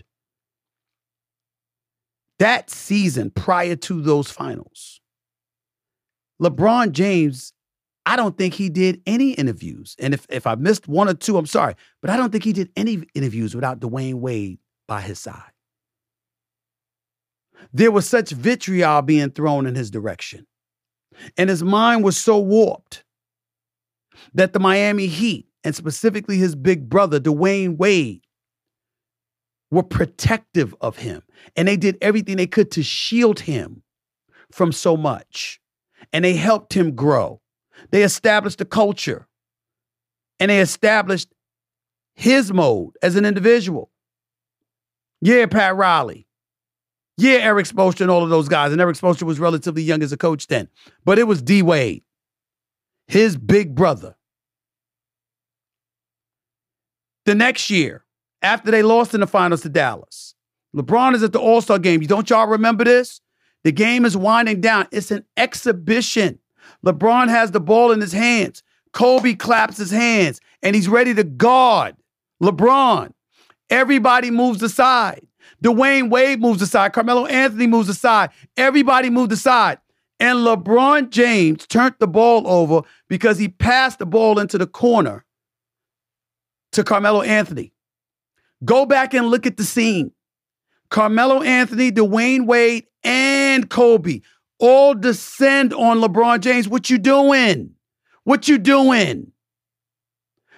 Speaker 2: That season prior to those finals, LeBron James I don't think he did any interviews. And if, if I missed one or two, I'm sorry, but I don't think he did any interviews without Dwyane Wade by his side. There was such vitriol being thrown in his direction. And his mind was so warped that the Miami Heat, and specifically his big brother, Dwyane Wade, were protective of him. And they did everything they could to shield him from so much. And they helped him grow. They established a culture and they established his mode as an individual. Yeah, Pat Riley. Yeah, Erik Spoelstra and all of those guys. And Erik Spoelstra was relatively young as a coach then. But it was D Wade, his big brother. The next year, after they lost in the finals to Dallas, LeBron is at the All Star game. Don't y'all remember this? The game is winding down. It's an exhibition. LeBron has the ball in his hands. Kobe claps his hands and he's ready to guard LeBron. Everybody moves aside. Dwyane Wade moves aside. Carmelo Anthony moves aside. Everybody moved aside. And LeBron James turned the ball over because he passed the ball into the corner to Carmelo Anthony. Go back and look at the scene. Carmelo Anthony, Dwyane Wade, and Kobe all descend on LeBron James. What you doing? What you doing?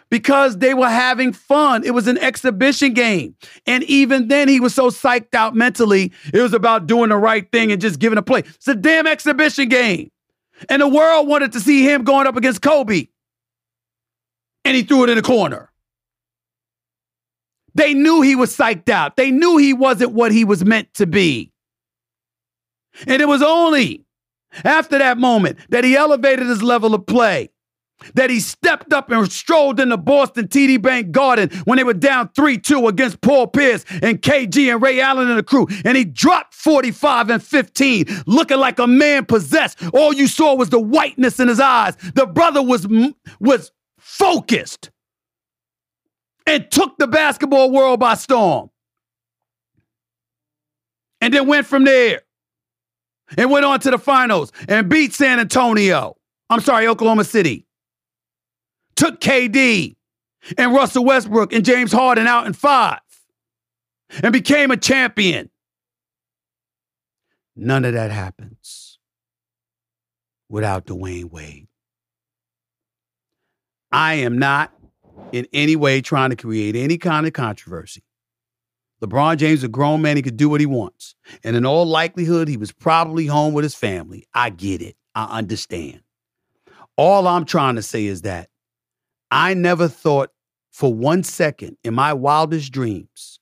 Speaker 2: Because they were having fun. It was an exhibition game. And even then, he was so psyched out mentally. It was about doing the right thing and just giving a play. It's a damn exhibition game. And the world wanted to see him going up against Kobe. And he threw it in the corner. They knew he was psyched out. They knew he wasn't what he was meant to be. And it was only after that moment that he elevated his level of play, that he stepped up and strolled into Boston TD Bank Garden when they were down 3 2 against Paul Pierce and KG and Ray Allen and the crew. And he dropped 45 and 15, looking like a man possessed. All you saw was the whiteness in his eyes. The brother was, was focused and took the basketball world by storm. And then went from there and went on to the finals and beat San Antonio. I'm sorry, Oklahoma City. Took KD and Russell Westbrook and James Harden out in five and became a champion. None of that happens without Dwyane Wade. I am not in any way trying to create any kind of controversy. LeBron James a grown man. He could do what he wants. And in all likelihood, he was probably home with his family. I get it. I understand. All I'm trying to say is that I never thought for one second in my wildest dreams,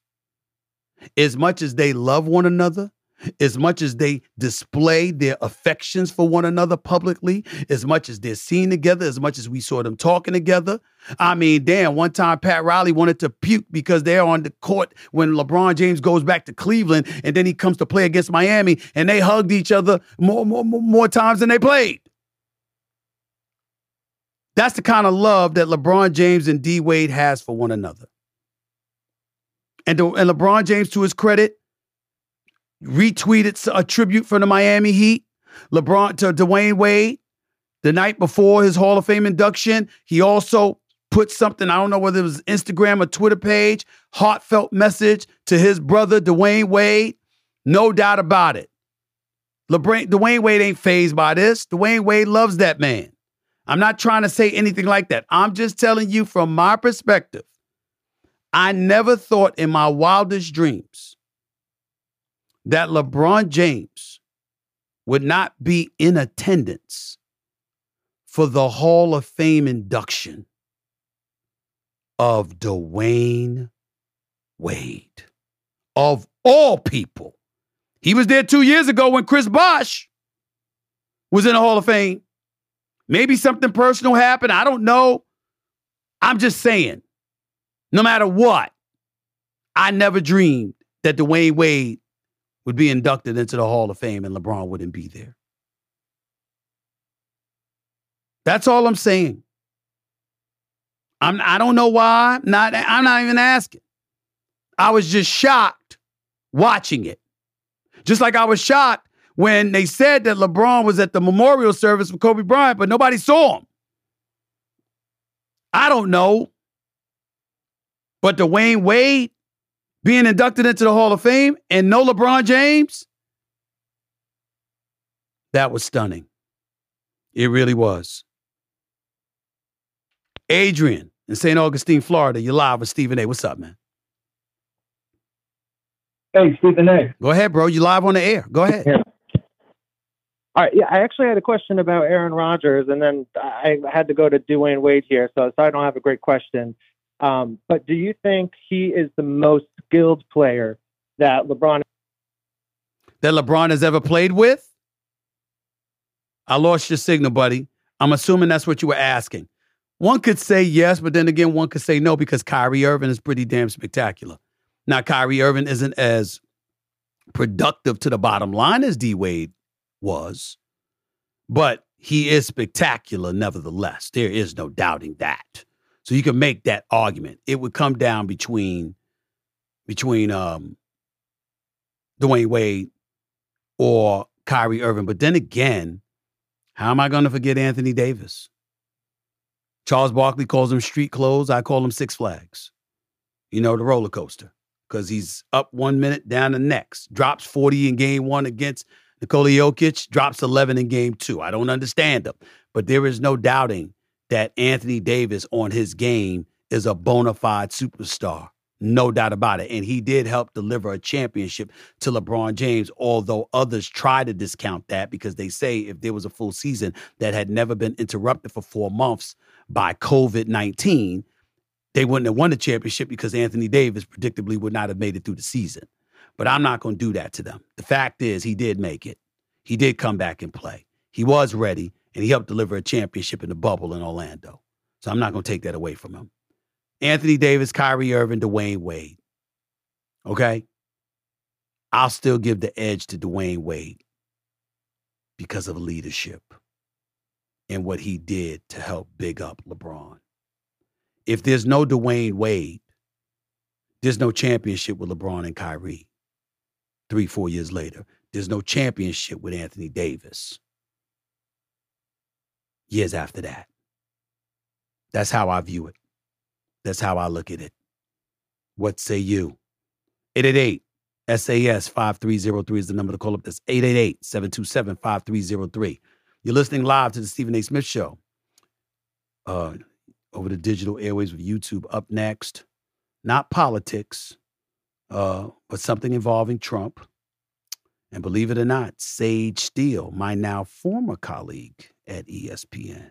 Speaker 2: as much as they love one another, as much as they display their affections for one another publicly, as much as they're seen together, as much as we saw them talking together. I mean, damn, one time Pat Riley wanted to puke because they're on the court when LeBron James goes back to Cleveland and then he comes to play against Miami and they hugged each other more, more, more, more times than they played. That's the kind of love that LeBron James and D Wade has for one another. And, and LeBron James, to his credit, retweeted a tribute from the Miami Heat, LeBron to Dwyane Wade the night before his Hall of Fame induction. He also put something, I don't know whether it was Instagram or Twitter page, heartfelt message to his brother Dwyane Wade. No doubt about it. LeBron, Dwyane Wade ain't phased by this. Dwyane Wade loves that man. I'm not trying to say anything like that. I'm just telling you from my perspective. I never thought in my wildest dreams that LeBron James would not be in attendance for the Hall of Fame induction of Dwyane Wade. Of all people. He was there two years ago when Chris Bosh was in the Hall of Fame. Maybe something personal happened. I don't know. I'm just saying, no matter what, I never dreamed that Dwyane Wade would be inducted into the Hall of Fame and LeBron wouldn't be there. That's all I'm saying. I'm I don't know why. Not I'm not even asking. I was just shocked watching it. Just like I was shocked when they said that LeBron was at the memorial service for Kobe Bryant, but nobody saw him. I don't know. But Dwyane Wade being inducted into the Hall of Fame and no LeBron James, that was stunning. It really was. Adrian in St. Augustine, Florida, you're live with Stephen A. What's up, man?
Speaker 11: Hey, Stephen A.
Speaker 2: Go ahead, bro. You live on the air. Go ahead.
Speaker 11: Yeah. All right. Yeah, I actually had a question about Aaron Rodgers, and then I had to go to Dwyane Wade here, so, so I don't have a great question. Um, but do you think he is the most skilled player that LeBron
Speaker 2: that LeBron has ever played with? I lost your signal, buddy. I'm assuming that's what you were asking. One could say yes, but then again, one could say no because Kyrie Irving is pretty damn spectacular. Now, Kyrie Irving isn't as productive to the bottom line as D Wade was, but he is spectacular nevertheless. There is no doubting that. So you can make that argument. It would come down between between um Dwyane Wade or Kyrie Irving. But then again, How am I going to forget Anthony Davis? Charles Barkley calls him street clothes. I call him Six Flags. You know, the roller coaster. Because he's up one minute, down the next. Drops 40 in game one against Nikola Jokic, drops 11 in game two. I don't understand him. But there is no doubting that Anthony Davis on his game is a bona fide superstar. No doubt about it. And he did help deliver a championship to LeBron James, although others try to discount that because they say if there was a full season that had never been interrupted for four months by COVID 19, they wouldn't have won the championship because Anthony Davis predictably would not have made it through the season. But I'm not going to do that to them. The fact is, he did make it. He did come back and play. He was ready, and he helped deliver a championship in the bubble in Orlando. So I'm not going to take that away from him. Anthony Davis, Kyrie Irving, Dwyane Wade. Okay? I'll still give the edge to Dwyane Wade because of leadership and what he did to help big up LeBron. If there's no Dwyane Wade, there's no championship with LeBron and Kyrie. Three, four years later, there's no championship with Anthony Davis. Years after that. That's how I view it. That's how I look at it. What say you? 888 SAS 5303 is the number to call up. That's 888 727 5303. You're listening live to the Stephen A. Smith Show. Uh, over the digital airways with YouTube. Up next, not politics, uh, but something involving Trump. And believe it or not, Sage Steele, my now former colleague at ESPN.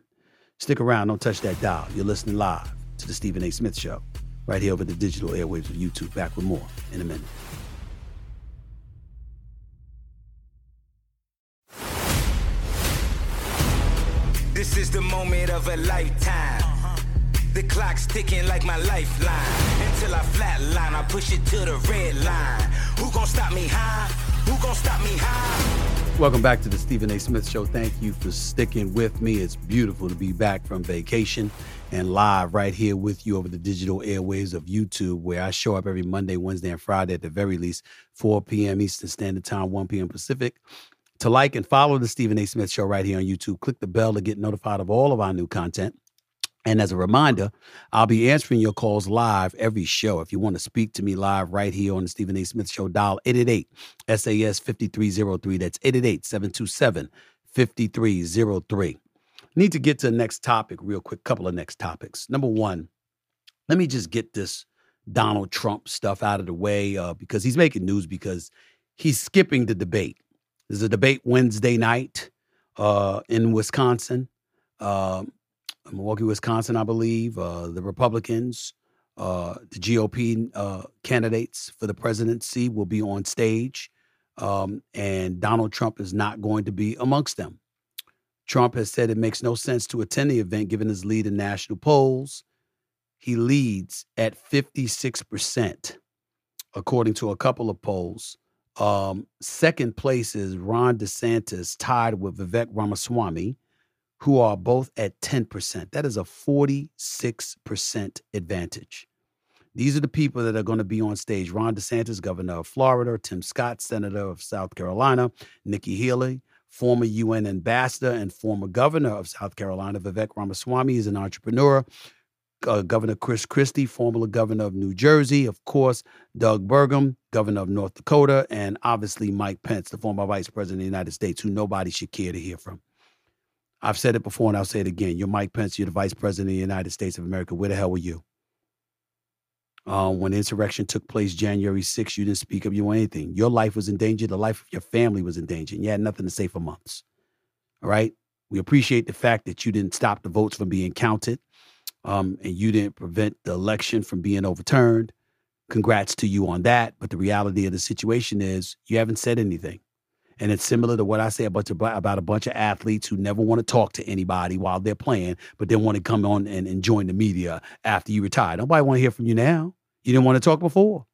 Speaker 2: Stick around, don't touch that dial. You're listening live to the Stephen A. Smith Show, right here over the digital airwaves of YouTube. Back with more in a minute.
Speaker 1: This is the moment of a lifetime. The clock's ticking like my lifeline. Until I flatline, I push it to the red line. Who gon' stop me high? Who gon' stop me high?
Speaker 2: Welcome back to the Stephen A. Smith Show. Thank you for sticking with me. It's beautiful to be back from vacation and live right here with you over the digital airwaves of YouTube, where I show up every Monday, Wednesday, and Friday at the very least, 4 p.m. Eastern Standard Time, 1 p.m. Pacific. To like and follow the Stephen A. Smith Show right here on YouTube, click the bell to get notified of all of our new content. And as a reminder, I'll be answering your calls live every show. If you want to speak to me live right here on the Stephen A. Smith Show, dial 888 SAS 5303. That's 888 727 5303. Need to get to the next topic real quick. Couple of next topics. Number one, let me just get this Donald Trump stuff out of the way uh, because he's making news because he's skipping the debate. There's a debate Wednesday night uh, in Wisconsin. Uh, Milwaukee, Wisconsin, I believe. Uh, the Republicans, uh, the GOP uh, candidates for the presidency will be on stage, um, and Donald Trump is not going to be amongst them. Trump has said it makes no sense to attend the event given his lead in national polls. He leads at 56%, according to a couple of polls. Um, second place is Ron DeSantis, tied with Vivek Ramaswamy who are both at 10%. That is a 46% advantage. These are the people that are going to be on stage. Ron DeSantis, governor of Florida, Tim Scott, senator of South Carolina, Nikki Haley, former UN ambassador and former governor of South Carolina, Vivek Ramaswamy is an entrepreneur. Uh, governor Chris Christie, former governor of New Jersey, of course, Doug Burgum, governor of North Dakota, and obviously Mike Pence, the former vice president of the United States, who nobody should care to hear from. I've said it before and I'll say it again. You're Mike Pence. You're the vice president of the United States of America. Where the hell were you? Uh, when the insurrection took place January 6th, you didn't speak up. You want anything. Your life was in danger. The life of your family was in danger. And you had nothing to say for months. All right? We appreciate the fact that you didn't stop the votes from being counted um, and you didn't prevent the election from being overturned. Congrats to you on that. But the reality of the situation is you haven't said anything. And it's similar to what I say about, about a bunch of athletes who never want to talk to anybody while they're playing, but then want to come on and, and join the media after you retire. Nobody want to hear from you now. You didn't want to talk before.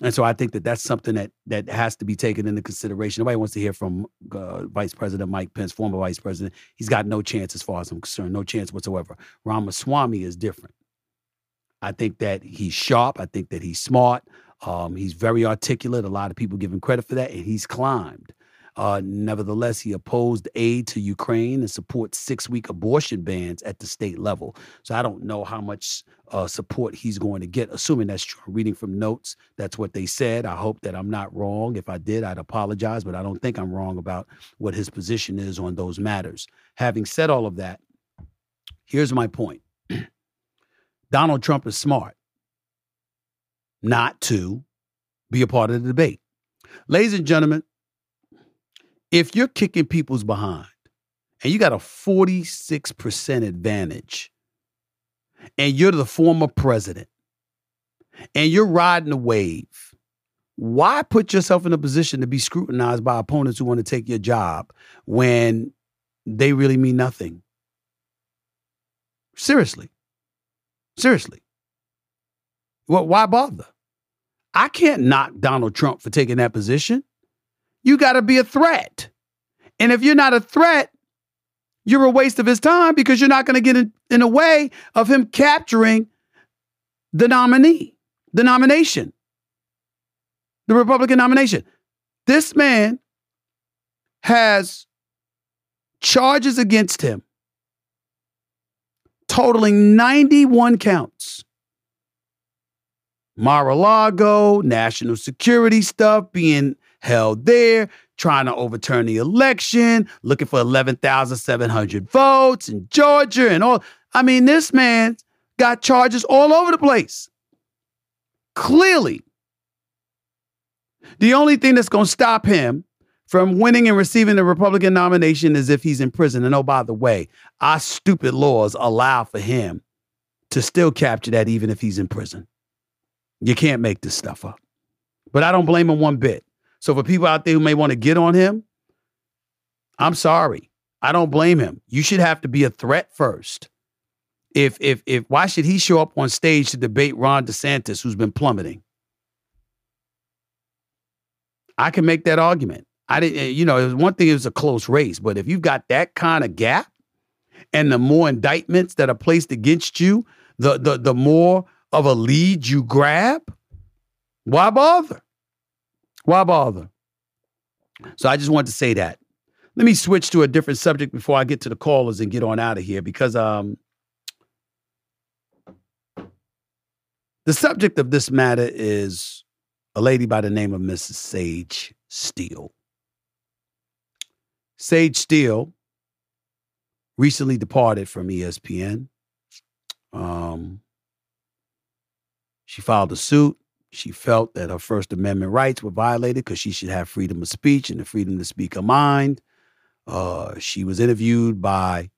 Speaker 2: And so I think that that's something that that has to be taken into consideration. Nobody wants to hear from uh, Vice President Mike Pence, former Vice President. He's got no chance as far as I'm concerned, no chance whatsoever. Ramaswamy is different. I think that he's sharp. I think that he's smart. Um, he's very articulate. A lot of people give him credit for that, and he's climbed. Uh, nevertheless, he opposed aid to Ukraine and supports six week abortion bans at the state level. So I don't know how much uh, support he's going to get, assuming that's true. Reading from notes, that's what they said. I hope that I'm not wrong. If I did, I'd apologize, but I don't think I'm wrong about what his position is on those matters. Having said all of that, here's my point Donald Trump is smart not to be a part of the debate. Ladies and gentlemen, if you're kicking people's behind and you got a 46% advantage and you're the former president and you're riding the wave, why put yourself in a position to be scrutinized by opponents who want to take your job when they really mean nothing? Seriously. Seriously. Well, why bother? I can't knock Donald Trump for taking that position. You got to be a threat. And if you're not a threat, you're a waste of his time because you're not going to get in, in the way of him capturing the nominee, the nomination, the Republican nomination. This man has charges against him totaling 91 counts. Mar-a-Lago, national security stuff being held there, trying to overturn the election, looking for 11,700 votes in Georgia and all. I mean, this man got charges all over the place. Clearly, the only thing that's going to stop him from winning and receiving the Republican nomination is if he's in prison. And oh, by the way, our stupid laws allow for him to still capture that even if he's in prison. You can't make this stuff up. But I don't blame him one bit. So for people out there who may want to get on him, I'm sorry. I don't blame him. You should have to be a threat first. If if if why should he show up on stage to debate Ron DeSantis who's been plummeting? I can make that argument. I didn't, eh, you know, it was one thing, it was a close race, but if you've got that kind of gap and the more indictments that are placed against you, the the the more of a lead you grab, why bother? Why bother? So I just wanted to say that. Let me switch to a different subject before I get to the callers and get on out of here because um the subject of this matter is a lady by the name of Mrs. Sage Steele. Sage Steele recently departed from ESPN. Um, she filed a suit. She felt that her First Amendment rights were violated because she should have freedom of speech and the freedom to speak her mind. Uh, she was interviewed by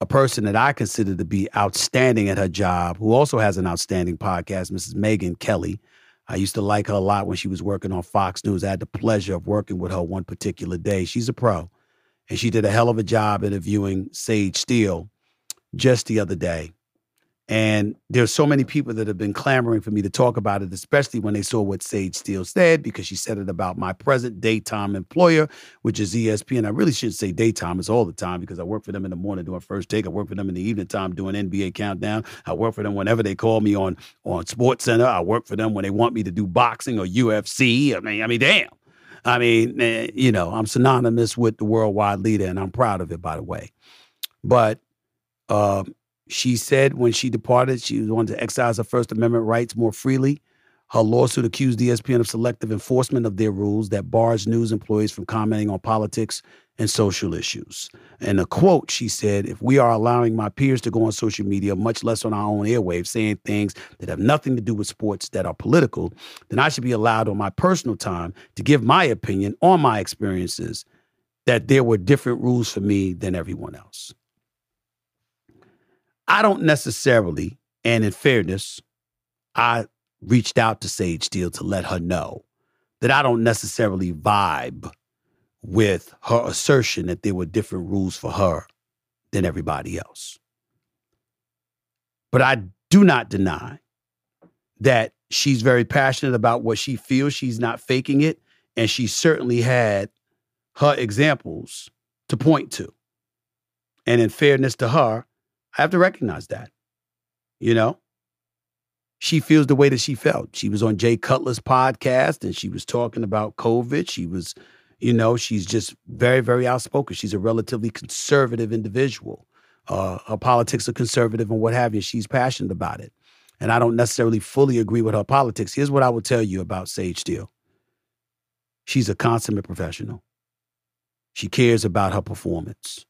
Speaker 2: a person that I consider to be outstanding at her job, who also has an outstanding podcast, Mrs. Megyn Kelly. I used to like her a lot when she was working on Fox News. I had the pleasure of working with her one particular day. She's a pro, and she did a hell of a job interviewing Sage Steele just the other day. And there's so many people that have been clamoring for me to talk about it, especially when they saw what Sage Steele said, because she said it about my present daytime employer, which is ESPN. And I really shouldn't say daytime, it's all the time because I work for them in the morning doing first take. I work for them in the evening time doing NBA countdown. I work for them whenever they call me on on Sports Center. I work for them when they want me to do boxing or UFC. I mean, I mean, damn. I mean, eh, you know, I'm synonymous with the worldwide leader, and I'm proud of it, by the way. But uh, she said when she departed, she wanted to exercise her First Amendment rights more freely. Her lawsuit accused ESPN of selective enforcement of their rules that bars news employees from commenting on politics and social issues. And a quote, she said, If we are allowing my peers to go on social media, much less on our own airwaves, saying things that have nothing to do with sports that are political, then I should be allowed on my personal time to give my opinion on my experiences that there were different rules for me than everyone else. I don't necessarily, and in fairness, I reached out to Sage Steele to let her know that I don't necessarily vibe with her assertion that there were different rules for her than everybody else. But I do not deny that she's very passionate about what she feels. She's not faking it. And she certainly had her examples to point to. And in fairness to her, I have to recognize that. You know, she feels the way that she felt. She was on Jay Cutler's podcast and she was talking about COVID. She was, You know, she's just very, very outspoken. She's a relatively conservative individual. Uh, her politics are conservative and what have you. She's passionate about it. And I don't necessarily fully agree with her politics. Here's what I will tell you about Sage Steele she's a consummate professional. She cares about her performance.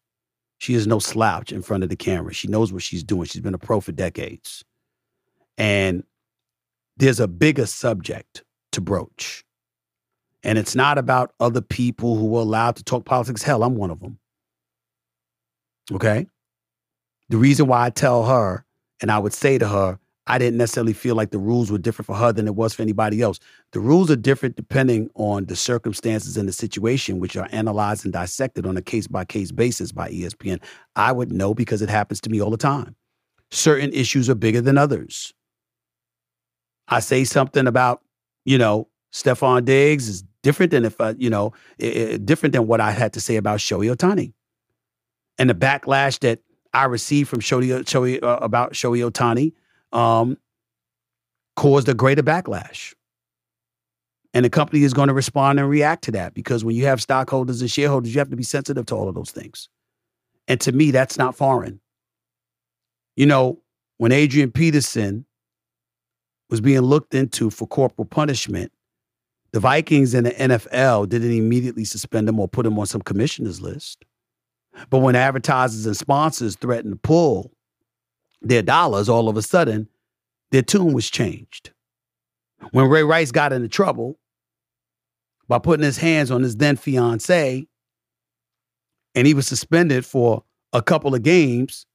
Speaker 2: She is no slouch in front of the camera. She knows what she's doing. She's been a pro for decades. And there's a bigger subject to broach. And it's not about other people who are allowed to talk politics. Hell, I'm one of them. Okay? The reason why I tell her and I would say to her, I didn't necessarily feel like the rules were different for her than it was for anybody else. The rules are different depending on the circumstances and the situation, which are analyzed and dissected on a case by case basis by ESPN. I would know because it happens to me all the time. Certain issues are bigger than others. I say something about, you know, Stefon Diggs is different than if, I, you know, it, different than what I had to say about Shohei Ohtani. And the backlash that I received from Shohei, Shohei uh, about Shohei Ohtani um, caused a greater backlash. And the company is going to respond and react to that because when you have stockholders and shareholders, you have to be sensitive to all of those things. And to me, that's not foreign. You know, when Adrian Peterson was being looked into for corporal punishment, the Vikings and the NFL didn't immediately suspend him or put him on some commissioner's list. But when advertisers and sponsors threatened to pull their dollars, all of a sudden, their tune was changed. When Ray Rice got into trouble by putting his hands on his then fiance, and he was suspended for a couple of games,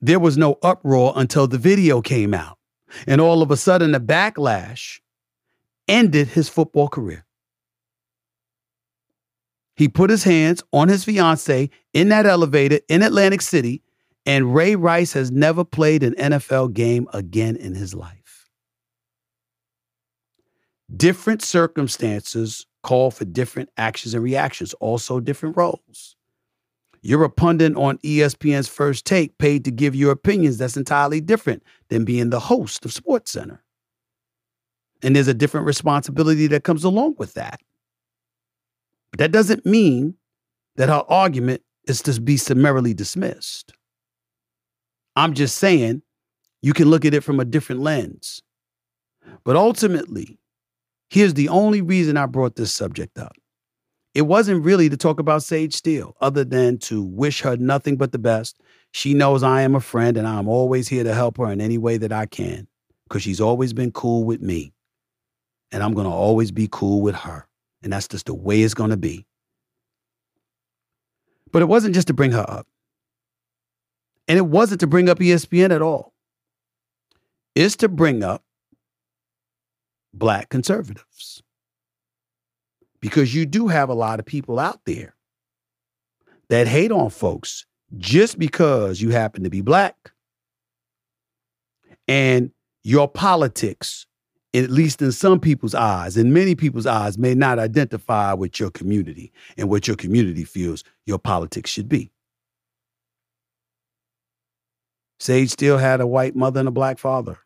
Speaker 2: there was no uproar until the video came out. And all of a sudden, the backlash ended his football career. He put his hands on his fiance in that elevator in Atlantic City and Ray Rice has never played an NFL game again in his life. Different circumstances call for different actions and reactions, also different roles. You're a pundit on ESPN's first take, paid to give your opinions. That's entirely different than being the host of Sports Center. And there's a different responsibility that comes along with that. But that doesn't mean that her argument is to be summarily dismissed. I'm just saying you can look at it from a different lens. But ultimately, here's the only reason I brought this subject up. It wasn't really to talk about Sage Steele, other than to wish her nothing but the best. She knows I am a friend and I'm always here to help her in any way that I can because she's always been cool with me. And I'm going to always be cool with her. And that's just the way it's going to be. But it wasn't just to bring her up. And it wasn't to bring up ESPN at all. It's to bring up black conservatives. Because you do have a lot of people out there that hate on folks just because you happen to be black. And your politics, at least in some people's eyes, in many people's eyes, may not identify with your community and what your community feels your politics should be. Sage Steele had a white mother and a black father.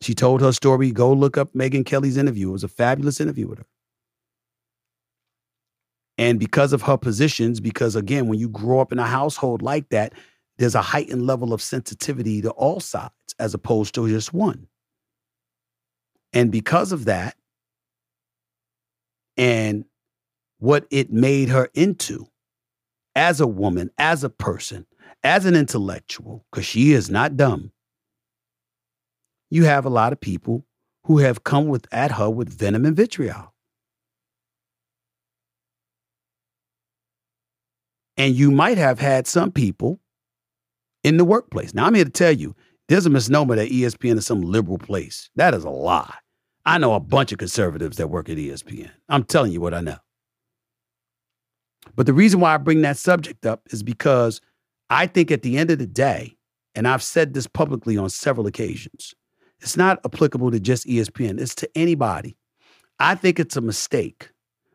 Speaker 2: She told her story. Go look up Megyn Kelly's interview. It was a fabulous interview with her. And because of her positions, because again, when you grow up in a household like that, there's a heightened level of sensitivity to all sides as opposed to just one. And because of that, and what it made her into as a woman, as a person, as an intellectual, because she is not dumb, you have a lot of people who have come with at her with venom and vitriol. And you might have had some people in the workplace. Now, I'm here to tell you there's a misnomer that ESPN is some liberal place. That is a lie. I know a bunch of conservatives that work at ESPN. I'm telling you what I know. But the reason why I bring that subject up is because I think at the end of the day, and I've said this publicly on several occasions, it's not applicable to just ESPN, it's to anybody. I think it's a mistake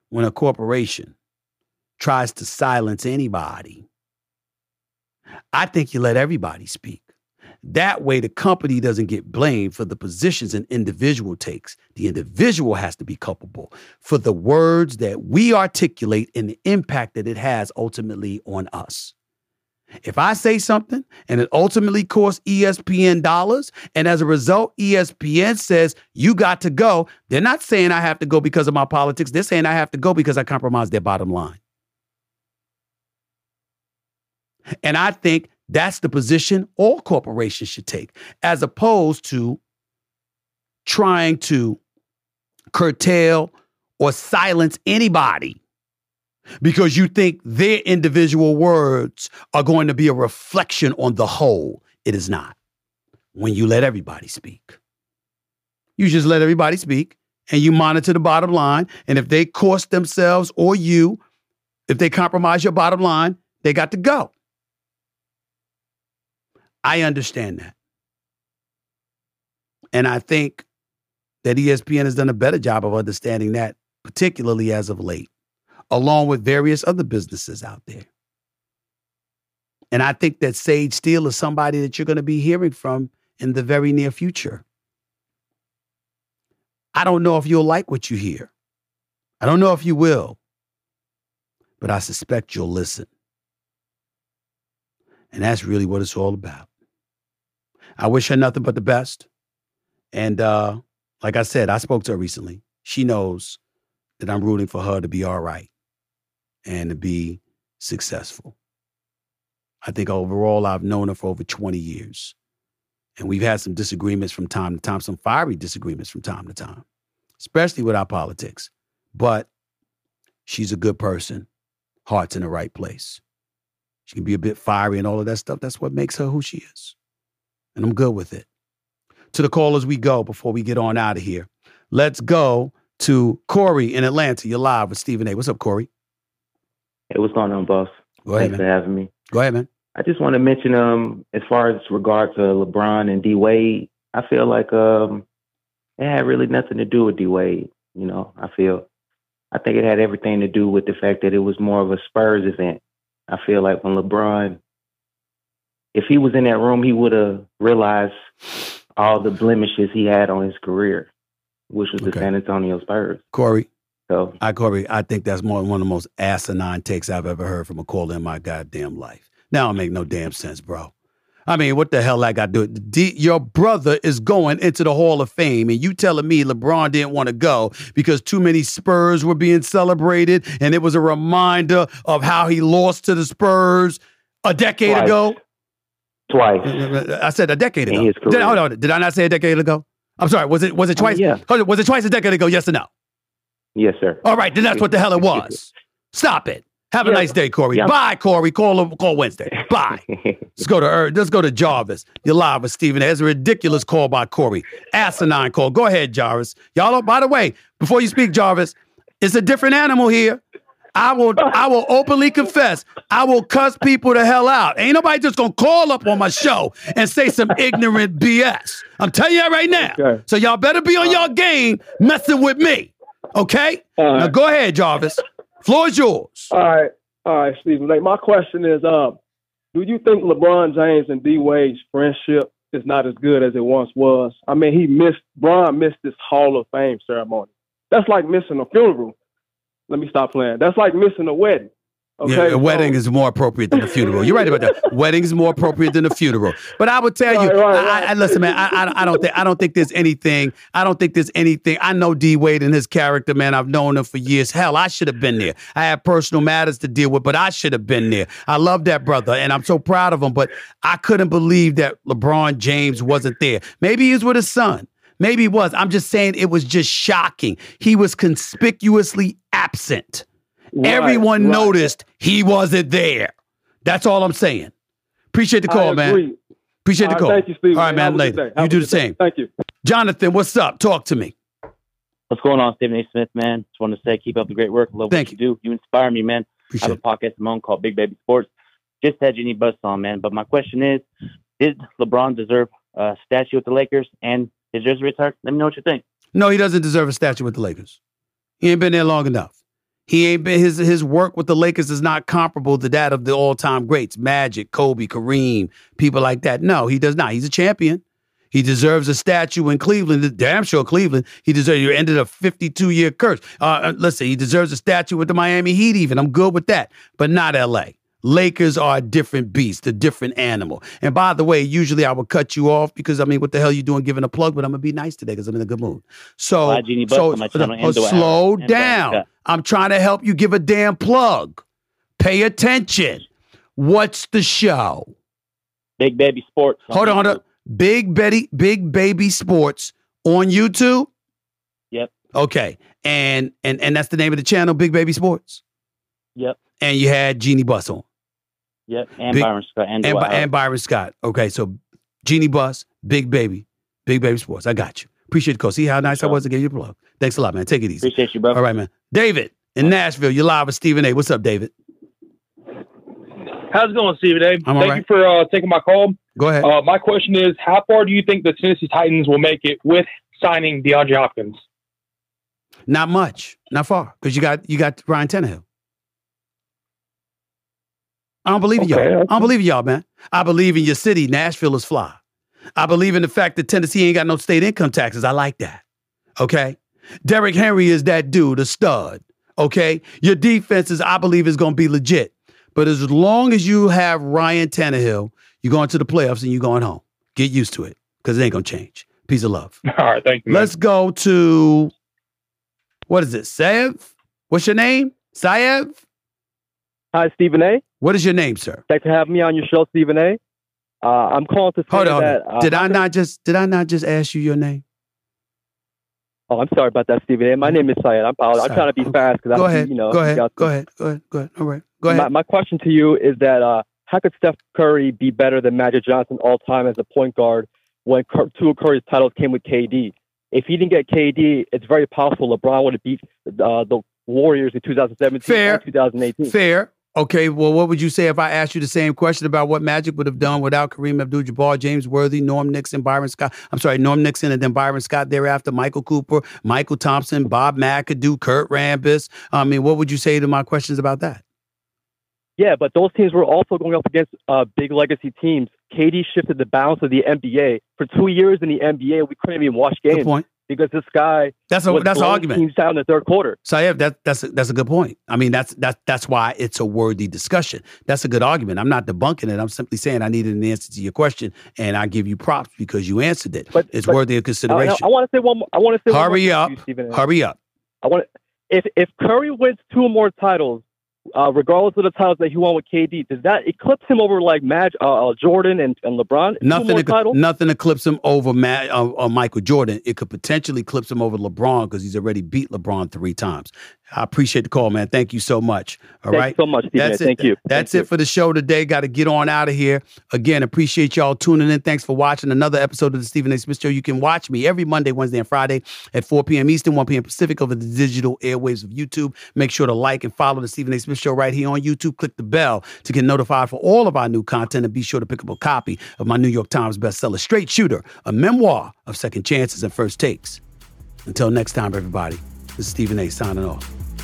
Speaker 2: when a corporation tries to silence anybody. I think you let everybody speak. That way, the company doesn't get blamed for the positions an individual takes. The individual has to be culpable for the words that we articulate and the impact that it has ultimately on us. If I say something and it ultimately costs ESPN dollars, and as a result, ESPN says you got to go, they're not saying I have to go because of my politics. They're saying I have to go because I compromised their bottom line. And I think that's the position all corporations should take, as opposed to trying to curtail or silence anybody because you think their individual words are going to be a reflection on the whole. It is not. When you let everybody speak, you just let everybody speak and you monitor the bottom line. And if they cost themselves or you, if they compromise your bottom line, they got to go. I understand that. And I think that ESPN has done a better job of understanding that, particularly as of late, along with various other businesses out there. And I think that Sage Steele is somebody that you're going to be hearing from in the very near future. I don't know if you'll like what you hear. I don't know if you will, but I suspect you'll listen. And that's really what it's all about. I wish her nothing but the best. And uh, like I said, I spoke to her recently. She knows that I'm rooting for her to be all right and to be successful. I think overall, I've known her for over 20 years. And we've had some disagreements from time to time, some fiery disagreements from time to time, especially with our politics. But she's a good person, heart's in the right place. She can be a bit fiery and all of that stuff. That's what makes her who she is. And I'm good with it. To the callers we go before we get on out of here. Let's go to Corey in Atlanta. You're live with Stephen A. What's up, Corey?
Speaker 12: Hey, what's going on, boss?
Speaker 2: Go ahead,
Speaker 12: Thanks
Speaker 2: man.
Speaker 12: for having me.
Speaker 2: Go ahead, man.
Speaker 12: I just want to mention, um, as far as regard to LeBron and D Wade, I feel like um, it had really nothing to do with D Wade. You know, I feel, I think it had everything to do with the fact that it was more of a Spurs event. I feel like when LeBron, if he was in that room, he would have realized all the blemishes he had on his career, which was the San Antonio Spurs.
Speaker 2: Corey.
Speaker 12: So,
Speaker 2: I Corey, I think that's more one of the most asinine takes I've ever heard from a caller in my goddamn life. Now it make no damn sense, bro. I mean, what the hell I got to do? D- your brother is going into the Hall of Fame, and you telling me LeBron didn't want to go because too many Spurs were being celebrated, and it was a reminder of how he lost to the Spurs a decade
Speaker 12: Twice.
Speaker 2: ago.
Speaker 12: twice.
Speaker 2: Uh, uh, uh, I said a decade ago. Did, hold on, did I not say a decade ago? I'm sorry. Was it was it
Speaker 12: Oh,
Speaker 2: twice?
Speaker 12: yeah.
Speaker 2: Was it twice a decade ago? Yes or no?
Speaker 12: Yes, sir.
Speaker 2: All right, then that's what the hell it was. Stop it. Have a
Speaker 12: Yeah.
Speaker 2: nice day, Corey.
Speaker 12: Yeah.
Speaker 2: Bye, Corey. Call call Wednesday. Bye. let's go to Er- let's go to Jarvis. You're live with Stephen. There's a ridiculous call by Corey. Asinine call. Go ahead, Jarvis. Y'all. Are, by the way, before you speak, Jarvis, it's a different animal here. I will I will openly confess. I will cuss people the hell out. Ain't nobody just gonna call up on my show and say some ignorant BS. I'm telling you right now.
Speaker 3: Okay.
Speaker 2: So y'all better be on your game messing with me. Okay?
Speaker 3: All
Speaker 2: Now go ahead, Jarvis. Floor is yours.
Speaker 3: All right, all right, Stephen. Like my question is, um, do you think LeBron James and D Wade's friendship is not as good as it once was? I mean, he missed Bron missed this Hall of Fame ceremony. That's like missing a funeral. Let me stop playing. That's like missing a wedding. Okay,
Speaker 2: yeah, a
Speaker 3: so-
Speaker 2: wedding is more appropriate than a funeral. You're right about that. Wedding is more appropriate than a funeral. But I would tell you,
Speaker 3: Right, right,
Speaker 2: I, I, I- listen, man. I, I, I don't think I don't think there's anything. I don't think there's anything. I know D Wade and his character, man. I've known him for years. Hell, I should have been there. I had personal matters to deal with, but I should have been there. I love that brother, and I'm so proud of him. But I couldn't believe that LeBron James wasn't there. Maybe he was with his son. Maybe he was. I'm just saying it was just shocking. He was conspicuously absent.
Speaker 3: Right,
Speaker 2: Everyone
Speaker 3: right.
Speaker 2: noticed he wasn't there. That's all I'm saying. Appreciate the call,
Speaker 3: I
Speaker 2: man.
Speaker 3: agree.
Speaker 2: Appreciate the call.
Speaker 3: right, Thank you, Steve.
Speaker 2: All right, man.
Speaker 3: a
Speaker 2: Later. You do the
Speaker 3: day.
Speaker 2: same.
Speaker 3: Thank you.
Speaker 2: Jonathan, what's up? Talk to me.
Speaker 13: What's going on, Stephen A. Smith, man? Just want to say, keep up the great work. Love
Speaker 2: Thank
Speaker 13: what you do. You inspire me, man. I have a podcast of my own called Big Baby Sports. Just had Jeannie Buss on, man. But my question is, did LeBron deserve a statue with the Lakers and his jersey retired? Let me know what you think.
Speaker 2: No, he doesn't deserve a statue with the Lakers. He ain't been there long enough. He ain't been his his work with the Lakers is not comparable to that of the all time greats, Magic, Kobe, Kareem, people like that. No, he does not. He's a champion. He deserves a statue in Cleveland. Damn sure Cleveland. He deserves. You ended a 52 year curse. Uh, listen, he deserves a statue with the Miami Heat. Even I'm good with that, but not L.A. Lakers are a different beast, a different animal. And by the way, usually I would cut you off because I mean, what the hell are you doing giving a plug? But I'm gonna be nice today because I'm in a good mood. So,
Speaker 13: Why Jeannie Buss
Speaker 2: so
Speaker 13: on
Speaker 2: uh,
Speaker 13: and do it
Speaker 2: slow. Down. I'm trying to help you give a damn plug. Pay attention. What's the show?
Speaker 13: Big Baby Sports.
Speaker 2: Hold on, hold on. Big Betty, Big Baby Sports on YouTube.
Speaker 13: Yep.
Speaker 2: Okay, and and and that's the name of the channel, Big Baby Sports.
Speaker 13: Yep.
Speaker 2: And you had Jeannie Buss on.
Speaker 13: Yep. And
Speaker 2: Big-
Speaker 13: Byron Scott and,
Speaker 2: and, By- and Byron Scott. Okay, so Jeannie Buss, Big Baby, Big Baby Sports. I got you. Appreciate the call. See how nice I was to give you a plug. Thanks a lot, man. Take it easy.
Speaker 13: Appreciate you, bro.
Speaker 2: All right, man. David in Nashville, you're live with Stephen A. What's up, David?
Speaker 14: How's it going, Stephen A?
Speaker 2: I'm
Speaker 14: Thank
Speaker 2: all right.
Speaker 14: you for uh, taking my call.
Speaker 2: Go ahead.
Speaker 14: Uh, my question is, how far do you think the Tennessee Titans will make it with signing DeAndre Hopkins?
Speaker 2: Not much, not far, because you got you got Ryan Tannehill. I don't believe in
Speaker 14: Okay,
Speaker 2: y'all.
Speaker 14: okay.
Speaker 2: I don't believe in y'all, man. I believe in your city. Nashville is fly. I believe in the fact that Tennessee ain't got no state income taxes. I like that. Okay. Derrick Henry is that dude, a stud. Okay. Your defense is, I believe, is going to be legit. But as long as you have Ryan Tannehill, you're going to the playoffs and you're going home. Get used to it because it ain't going to change. Peace of love.
Speaker 14: All right, thank you. man.
Speaker 2: Let's go to what is it? Saev? What's your name? Saev?
Speaker 3: Hi, Stephen A.
Speaker 2: What is your name, sir?
Speaker 3: Thanks for having me on your show, Stephen A. Uh, I'm calling to say
Speaker 2: Hold on.
Speaker 3: that. uh,
Speaker 2: did I not just did I not just ask you your name?
Speaker 3: Oh, I'm sorry about that, Stephen A. My name is Syed. I'm, I'm trying to be fast because I,
Speaker 2: ahead.
Speaker 3: you know,
Speaker 2: go ahead. Go ahead. Go ahead. Go ahead. All right. Go
Speaker 3: My,
Speaker 2: ahead.
Speaker 3: my question to you is that uh, how could Steph Curry be better than Magic Johnson all time as a point guard when two of Curry's titles came with KD? If he didn't get KD, it's very possible LeBron would have beat uh, the Warriors in 2017
Speaker 2: Fair.
Speaker 3: and 2018.
Speaker 2: Fair. Okay. Well, what would you say if I asked you the same question about what Magic would have done without Kareem Abdul-Jabbar, James Worthy, Norm Nixon, Byron Scott? I'm sorry, Norm Nixon, and then Byron Scott thereafter, Michael Cooper, Mychal Thompson, Bob McAdoo, Kurt Rambis. I mean, what would you say to my questions about that?
Speaker 3: Yeah, but those teams were also going up against uh, big legacy teams. KD shifted the balance of the NBA. For two years in the NBA, we couldn't even watch games
Speaker 2: point.
Speaker 3: Because this guy
Speaker 2: That's a- that's an argument.
Speaker 3: teams down in the third quarter.
Speaker 2: Saev, that, that's a, that's a good point. I mean, that's that's that's why it's a worthy discussion. That's a good argument. I'm not debunking it. I'm simply saying I needed an answer to your question, and I give you props because you answered it. But it's
Speaker 3: but-
Speaker 2: worthy of
Speaker 3: I,
Speaker 2: consideration.
Speaker 3: I want to say one. More, I want to say one more
Speaker 2: Hurry up.
Speaker 3: you, Stephen
Speaker 2: Hurry up.
Speaker 3: I want if if Curry wins two more titles, uh, regardless of the titles that he won with KD, does that eclipse him over like Mag, uh, uh, Jordan and, and LeBron?
Speaker 2: Nothing,
Speaker 3: titles.
Speaker 2: nothing eclipse him over Matt, uh, uh, Michael Jordan. It could potentially eclipse him over LeBron because he's already beat LeBron three times. I appreciate the call, man. Thank you so much. All
Speaker 3: Thank you
Speaker 2: right,
Speaker 3: so much.
Speaker 2: That's it.
Speaker 3: Thank you.
Speaker 2: That's
Speaker 3: Thank
Speaker 2: it for the show today. Got to get on out of here. Again, appreciate y'all tuning in. Thanks for watching another episode of the Stephen A. Smith Show. You can watch me every Monday, Wednesday, and Friday at 4 p.m. Eastern, 1 p.m. Pacific over the digital airwaves of YouTube. Make sure to like and follow the Stephen A. Smith Show right here on YouTube. Click the bell to get notified for all of our new content and be sure to pick up a copy of my New York Times bestseller, Straight Shooter, a memoir of second chances and first takes. Until next time, everybody, this is Stephen A. signing off.